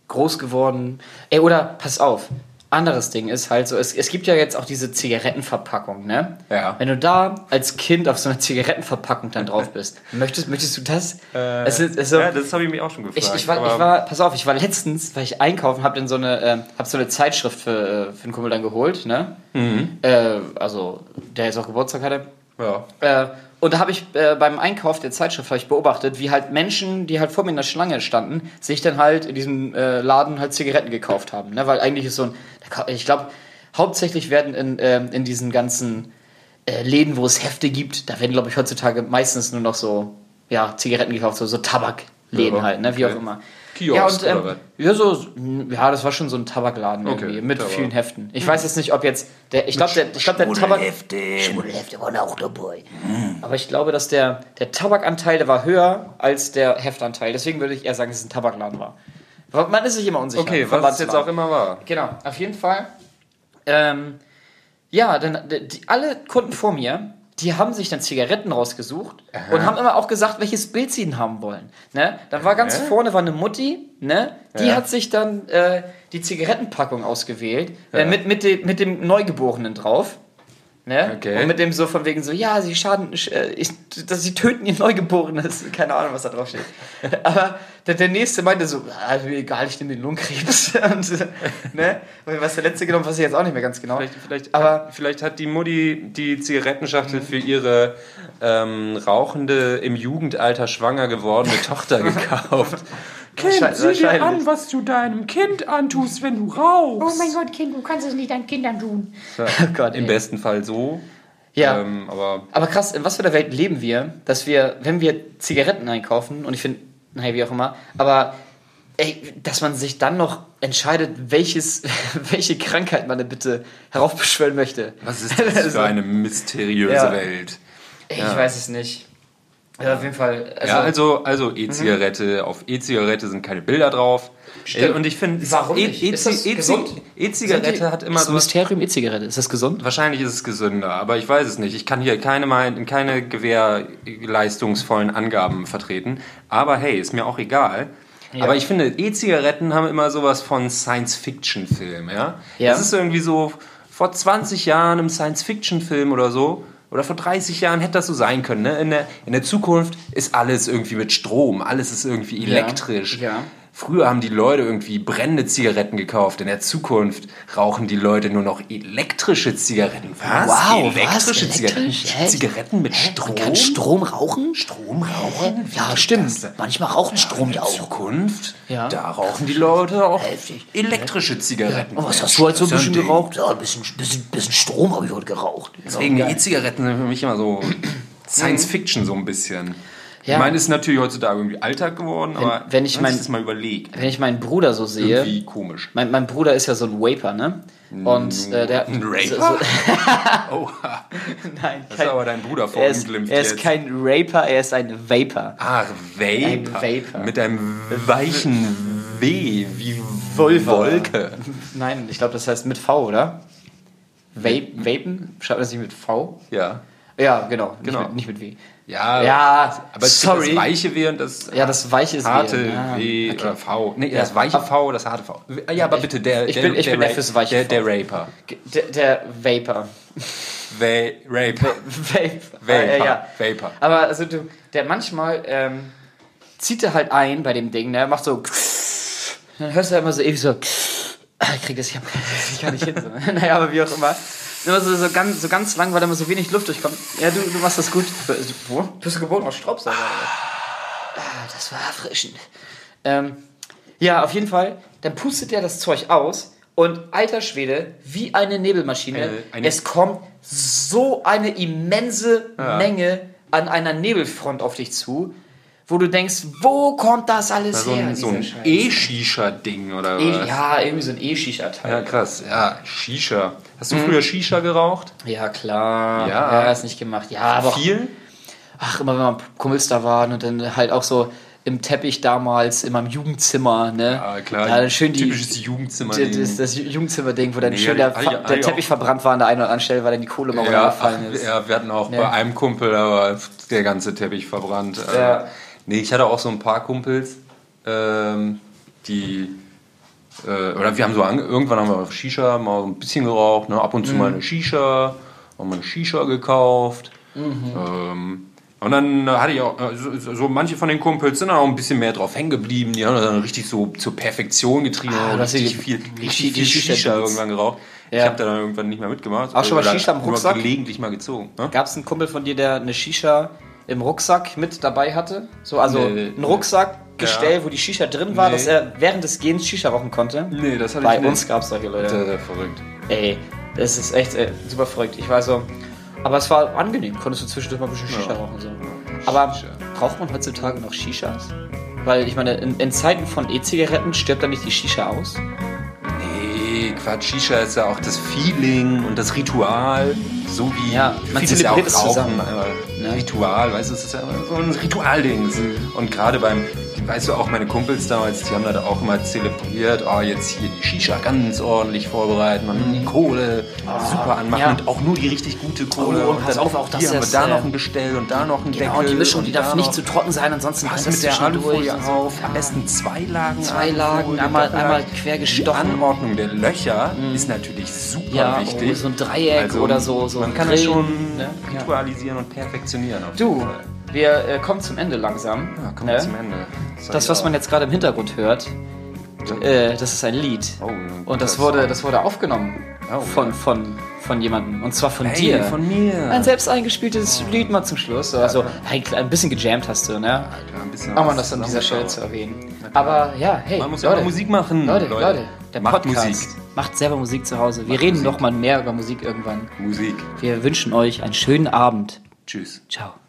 Speaker 3: groß geworden. Ey, oder pass auf. Anderes Ding ist halt so, es, es gibt ja jetzt auch diese Zigarettenverpackung, ne?
Speaker 2: Ja.
Speaker 3: Wenn du da als Kind auf so einer Zigarettenverpackung dann drauf bist, möchtest, möchtest du das?
Speaker 2: Äh,
Speaker 3: es ist, also,
Speaker 2: ja, das habe ich mich auch schon gefragt.
Speaker 3: ich, ich, war, ich war, pass auf, ich war letztens, weil ich einkaufen, hab dann so eine, ähm, hab so eine Zeitschrift für, äh, für einen Kumpel dann geholt, ne?
Speaker 2: Mhm.
Speaker 3: Äh, also, der jetzt auch Geburtstag hatte.
Speaker 2: ja.
Speaker 3: Äh, und da habe ich äh, beim Einkauf der Zeitschrift ich beobachtet, wie halt Menschen, die halt vor mir in der Schlange standen, sich dann halt in diesem äh, Laden halt Zigaretten gekauft haben. Ne? Weil eigentlich ist so ein, ich glaube, hauptsächlich werden in, ähm, in diesen ganzen äh, Läden, wo es Hefte gibt, da werden, glaube ich, heutzutage meistens nur noch so, ja, Zigaretten gekauft, so, so Tabakläden
Speaker 2: Ja,
Speaker 3: halt, ne? wie
Speaker 2: okay.
Speaker 3: auch immer.
Speaker 2: Kiosk
Speaker 3: ja, und,
Speaker 2: oder
Speaker 3: ähm,
Speaker 2: was?
Speaker 3: ja, so, ja, das war schon so ein Tabakladen
Speaker 2: Okay,
Speaker 3: irgendwie, mit
Speaker 2: Tabak.
Speaker 3: vielen Heften. Ich weiß jetzt nicht, ob jetzt, der, ich glaube, der, ich glaub, der Tabak,
Speaker 5: Schmuddelhefte waren auch dabei.
Speaker 3: aber ich glaube, dass der, der Tabakanteil, der war höher als der Heftanteil. Deswegen würde ich eher sagen, dass es ein Tabakladen war. Man ist sich immer unsicher.
Speaker 2: Okay, was es jetzt auch immer war.
Speaker 3: Genau, auf jeden Fall. Ähm, ja, dann die, die, alle Kunden vor mir, die haben sich dann Zigaretten rausgesucht und haben immer auch gesagt, welches Bild sie denn haben wollen. Ne? Dann war ganz
Speaker 2: Hä?
Speaker 3: vorne war eine Mutti, ne? die
Speaker 2: Ja.
Speaker 3: hat sich dann äh, die Zigarettenpackung ausgewählt, äh,
Speaker 2: Ja.
Speaker 3: mit, mit, de, mit dem Neugeborenen drauf. Ne?
Speaker 2: Okay.
Speaker 3: Und mit dem so von wegen so, ja, sie schaden, äh, ich, dass sie töten ihr Neugeborenes. Keine Ahnung, was da drauf steht. Aber der, der nächste meinte so, ah, mir egal, ich nehme den Lungenkrebs. Und, äh, ne? Und was der letzte genommen, weiß ich jetzt auch nicht mehr ganz genau.
Speaker 2: Vielleicht, vielleicht,
Speaker 3: Aber-
Speaker 2: vielleicht hat die Mutti die Zigarettenschachtel für ihre ähm, rauchende, im Jugendalter schwanger gewordene Tochter gekauft.
Speaker 3: Kind, wahrscheinlich.
Speaker 2: was du deinem Kind antust, wenn du rauchst.
Speaker 5: Oh mein Gott, Kind, du kannst es nicht deinen Kindern tun.
Speaker 3: Oh Gott,
Speaker 2: Im besten Fall so.
Speaker 3: Ja.
Speaker 2: Ähm, aber
Speaker 3: Aber krass, in was für einer Welt leben wir, dass wir, wenn wir Zigaretten einkaufen, und ich finde, naja, wie auch immer, aber ey, dass man sich dann noch entscheidet, welches, welche Krankheit man denn bitte heraufbeschwören möchte.
Speaker 2: was ist das für eine mysteriöse
Speaker 3: Ja.
Speaker 2: Welt?
Speaker 3: Ich weiß es nicht. Ja, auf jeden Fall. Also,
Speaker 2: ja, also, also E-Zigarette, auf E-Zigarette sind keine Bilder drauf.
Speaker 3: Stimmt.
Speaker 2: Äh, Und ich finde, E-? E- E-? E-Zigarette hat immer
Speaker 3: das
Speaker 2: so
Speaker 3: Mysterium E-Zigarette. Ist das gesund?
Speaker 2: Wahrscheinlich ist es gesünder, aber ich weiß es nicht. Ich kann hier keine, keine gewährleistungsvollen Angaben vertreten. Aber hey, ist mir auch egal. Aber ich finde, E-Zigaretten haben immer sowas von Science-Fiction-Film, ja?
Speaker 3: Ja.
Speaker 2: Das ist irgendwie so, vor 20 Jahren im Science-Fiction-Film oder so, oder vor 30 Jahren hätte das so sein können. Ne? In, der, in der Zukunft ist alles irgendwie mit Strom, alles ist irgendwie elektrisch.
Speaker 3: ja.
Speaker 2: Früher haben die Leute irgendwie brennende Zigaretten gekauft. In der Zukunft rauchen die Leute nur noch elektrische Zigaretten. Was?
Speaker 3: Wow,
Speaker 2: elektrische
Speaker 3: was?
Speaker 2: Zigaretten?
Speaker 3: Elektrisch? Hä?
Speaker 2: Zigaretten mit Strom?
Speaker 3: Man kann Strom rauchen?
Speaker 2: Strom rauchen? Wie
Speaker 3: Ja, stimmt. Manchmal raucht Strom
Speaker 2: In
Speaker 3: ja
Speaker 2: der
Speaker 3: auch.
Speaker 2: Zukunft,
Speaker 3: Ja.
Speaker 2: da rauchen die Leute auch
Speaker 3: Heftig.
Speaker 2: elektrische Zigaretten.
Speaker 3: Und was hast du halt so ein bisschen
Speaker 2: ja Ding.
Speaker 3: geraucht? Ja, ein bisschen, bisschen, bisschen Strom habe ich heute geraucht.
Speaker 2: Deswegen E-Zigaretten sind für mich immer so Science Fiction so ein bisschen.
Speaker 3: Ja.
Speaker 2: Ich meine, es ist natürlich heutzutage irgendwie Alltag geworden, aber
Speaker 3: wenn ich
Speaker 2: wenn man
Speaker 3: mein-
Speaker 2: das mal überlegt,
Speaker 3: Wenn ich meinen Bruder so sehe,
Speaker 2: irgendwie komisch.
Speaker 3: mein, mein Bruder ist ja so ein Vaper, ne? Und äh, der.
Speaker 2: Ein Raper?
Speaker 3: So, so,
Speaker 2: Oha,
Speaker 3: nein,
Speaker 2: das ist aber dein Bruder
Speaker 3: er ist, er ist kein Raper, er ist ein Vapor.
Speaker 2: Ah, Vapor.
Speaker 3: Ein Vapor.
Speaker 2: Mit einem weichen W, wie
Speaker 3: Vulva.
Speaker 2: Wolke.
Speaker 3: Nein, ich glaube, das heißt mit V, oder? Vape, Vapen? Schreibt man das nicht mit V?
Speaker 2: Ja.
Speaker 3: Ja, genau. Nicht,
Speaker 2: Genau.
Speaker 3: Mit, nicht mit W.
Speaker 2: Ja,
Speaker 3: Ja,
Speaker 2: aber
Speaker 3: sorry.
Speaker 2: das weiche W und das
Speaker 3: Ja, das weiche ist
Speaker 2: harte
Speaker 3: W. Ah,
Speaker 2: W
Speaker 3: okay.
Speaker 2: oder V. Nee,
Speaker 3: Ja.
Speaker 2: das weiche V, das harte V. Ja, aber
Speaker 3: Ich-
Speaker 2: bitte, der,
Speaker 3: ich
Speaker 2: der,
Speaker 3: bin- ich
Speaker 2: der
Speaker 3: bin
Speaker 2: Ra-
Speaker 3: fürs weiche
Speaker 2: der, der Raper.
Speaker 3: Der, der Vapor.
Speaker 2: Va Raper.
Speaker 3: Vapor.
Speaker 2: Vapor.
Speaker 3: Äh, ja.
Speaker 2: Vapor.
Speaker 3: Aber also du, der manchmal ähm, zieht er halt ein bei dem Ding, ne? Macht so. Dann hörst du immer so ewig so. Ah, Ich krieg das, ich, hab, ich kann nicht hin. So. naja, aber wie auch immer. Immer so, so, ganz, so ganz lang, weil da immer so wenig Luft durchkommt. Ja, du, du machst das gut. Wo? Bist du geboren aus Staubsauger? was? Ah, das war erfrischend. Ähm, ja, auf jeden Fall. Dann pustet er das Zeug aus und alter Schwede, wie eine Nebelmaschine.
Speaker 2: Eine- eine-
Speaker 3: es kommt so eine immense Menge an einer Nebelfront auf dich zu, wo du denkst, wo kommt das alles
Speaker 2: So
Speaker 3: her?
Speaker 2: ein, so ein? E-Shisha-Ding oder
Speaker 3: E
Speaker 2: was?
Speaker 3: ja, irgendwie so ein E-Shisha-Teil.
Speaker 2: Ja, krass. Ja, Shisha. Hast du früher Shisha geraucht?
Speaker 3: Ja, klar.
Speaker 2: Ja.
Speaker 3: Ja, ist nicht gemacht. Ja, aber
Speaker 2: Viel?
Speaker 3: ach, immer wenn man Kumpels da waren und dann halt auch so im Teppich damals, in meinem Jugendzimmer, ne?
Speaker 2: Ja, klar.
Speaker 3: Da schön die,
Speaker 2: Typisches Jugendzimmer.
Speaker 3: die, das, das Jugendzimmer-Ding, wo dann
Speaker 2: Nee,
Speaker 3: schön der, Fa-
Speaker 2: ja,
Speaker 3: der Teppich verbrannt war an der einen oder anderen Stelle, weil dann die Kohle mal
Speaker 2: ja,
Speaker 3: runtergefallen
Speaker 2: ach,
Speaker 3: ist.
Speaker 2: ja, wir hatten auch
Speaker 3: Ja.
Speaker 2: bei einem Kumpel, war der ganze Teppich verbrannt. Äh,
Speaker 3: Ja.
Speaker 2: Nee, ich hatte auch so ein paar Kumpels, ähm, die. Äh, oder wir haben so ange irgendwann haben wir Shisha mal so ein bisschen geraucht, ne? ab und
Speaker 3: Mhm.
Speaker 2: zu mal eine Shisha, haben wir eine Shisha gekauft.
Speaker 3: Mhm.
Speaker 2: Ähm, und dann hatte ich auch, äh, so, so- manche von den Kumpels sind dann auch ein bisschen mehr drauf hängen geblieben. Die haben dann richtig so zur Perfektion getrieben.
Speaker 3: Ah, hast
Speaker 2: richtig viel, richtig viel
Speaker 3: Shisha
Speaker 2: irgendwann geraucht. Ich
Speaker 3: Ja.
Speaker 2: habe da dann irgendwann nicht mehr mitgemacht.
Speaker 3: Auch schon mal Shisha im
Speaker 2: nur
Speaker 3: Rucksack?
Speaker 2: gelegentlich mal gezogen. Ne?
Speaker 3: Gab es einen Kumpel von dir, der eine Shisha im Rucksack mit dabei hatte? So, also
Speaker 2: Nee.
Speaker 3: ein Rucksackgestell, wo die Shisha drin war,
Speaker 2: Nee.
Speaker 3: dass er während des Gehens Shisha rauchen konnte?
Speaker 2: Nee, das hatte
Speaker 3: Bei
Speaker 2: ich nicht.
Speaker 3: uns gab es solche Leute.
Speaker 2: Sehr, sehr verrückt.
Speaker 3: Ey, das ist echt äh, super verrückt. Ich war so. Aber es war angenehm, konntest du zwischendurch mal ein bisschen Shisha rauchen. So. Aber
Speaker 2: Shisha.
Speaker 3: braucht man heutzutage noch Shishas? Weil ich meine, in, in Zeiten von E-Zigaretten stirbt dann nicht die Shisha aus.
Speaker 2: Quatsch. Shisha ist ja auch das Feeling und das Ritual. So wie
Speaker 3: Ja, man
Speaker 2: vieles ja auch Rauchen.
Speaker 3: zusammen.
Speaker 2: aber
Speaker 3: Ja.
Speaker 2: Ritual, weißt du, es ist ja so ein Ritualding. Und gerade beim, weißt du, auch meine Kumpels damals, die haben das auch immer zelebriert. Oh, jetzt hier die Shisha ganz ordentlich vorbereiten und die Kohle super anmachen
Speaker 3: ja.
Speaker 2: und auch nur die richtig gute Kohle.
Speaker 3: Oh, und pass auf, auch
Speaker 2: hier
Speaker 3: das
Speaker 2: haben wir da
Speaker 3: äh,
Speaker 2: noch ein Gestell und da noch ein Deckel.
Speaker 3: Genau, und die Mischung, die
Speaker 2: da
Speaker 3: darf nicht zu trocken sein, ansonsten brennt
Speaker 2: mit der Alufolie auf. Am besten zwei Lagen.
Speaker 3: Zwei Lagen, einmal- einmal quer gestochen.
Speaker 2: Die Anordnung der Löcher ist natürlich super
Speaker 3: Ja,
Speaker 2: wichtig.
Speaker 3: oh, so ein Dreieck oder so- so
Speaker 2: man kann das
Speaker 3: Grillen,
Speaker 2: schon
Speaker 3: ne?
Speaker 2: Ritualisieren und perfektionieren. Auf
Speaker 3: Du,
Speaker 2: Fall.
Speaker 3: Wir äh, kommen zum Ende langsam.
Speaker 2: Ja, kommen
Speaker 3: ne?
Speaker 2: wir zum Ende.
Speaker 3: Das,
Speaker 2: ich
Speaker 3: was
Speaker 2: auch.
Speaker 3: man jetzt gerade im Hintergrund hört, äh, das ist ein Lied.
Speaker 2: Oh, ein
Speaker 3: Und das wurde, das wurde aufgenommen
Speaker 2: Oh,
Speaker 3: von, von, von jemandem. Und zwar von
Speaker 2: Hey,
Speaker 3: dir.
Speaker 2: von mir.
Speaker 3: Ein selbst eingespieltes Lied mal zum Schluss. Also hey, ein bisschen gejammt hast du, ne?
Speaker 2: Ja, ein bisschen
Speaker 3: Aber das an dieser Stelle zu erwähnen. Aber ja, hey,
Speaker 2: Man muss
Speaker 3: Leute,
Speaker 2: Musik machen.
Speaker 3: Leute, Leute, der
Speaker 2: Macht
Speaker 3: Podcast
Speaker 2: Musik.
Speaker 3: macht selber Musik zu Hause. Wir
Speaker 2: Macht
Speaker 3: reden
Speaker 2: Musik.
Speaker 3: noch mal mehr über Musik irgendwann.
Speaker 2: Musik.
Speaker 3: Wir wünschen euch einen schönen Abend.
Speaker 2: Tschüss.
Speaker 3: Ciao.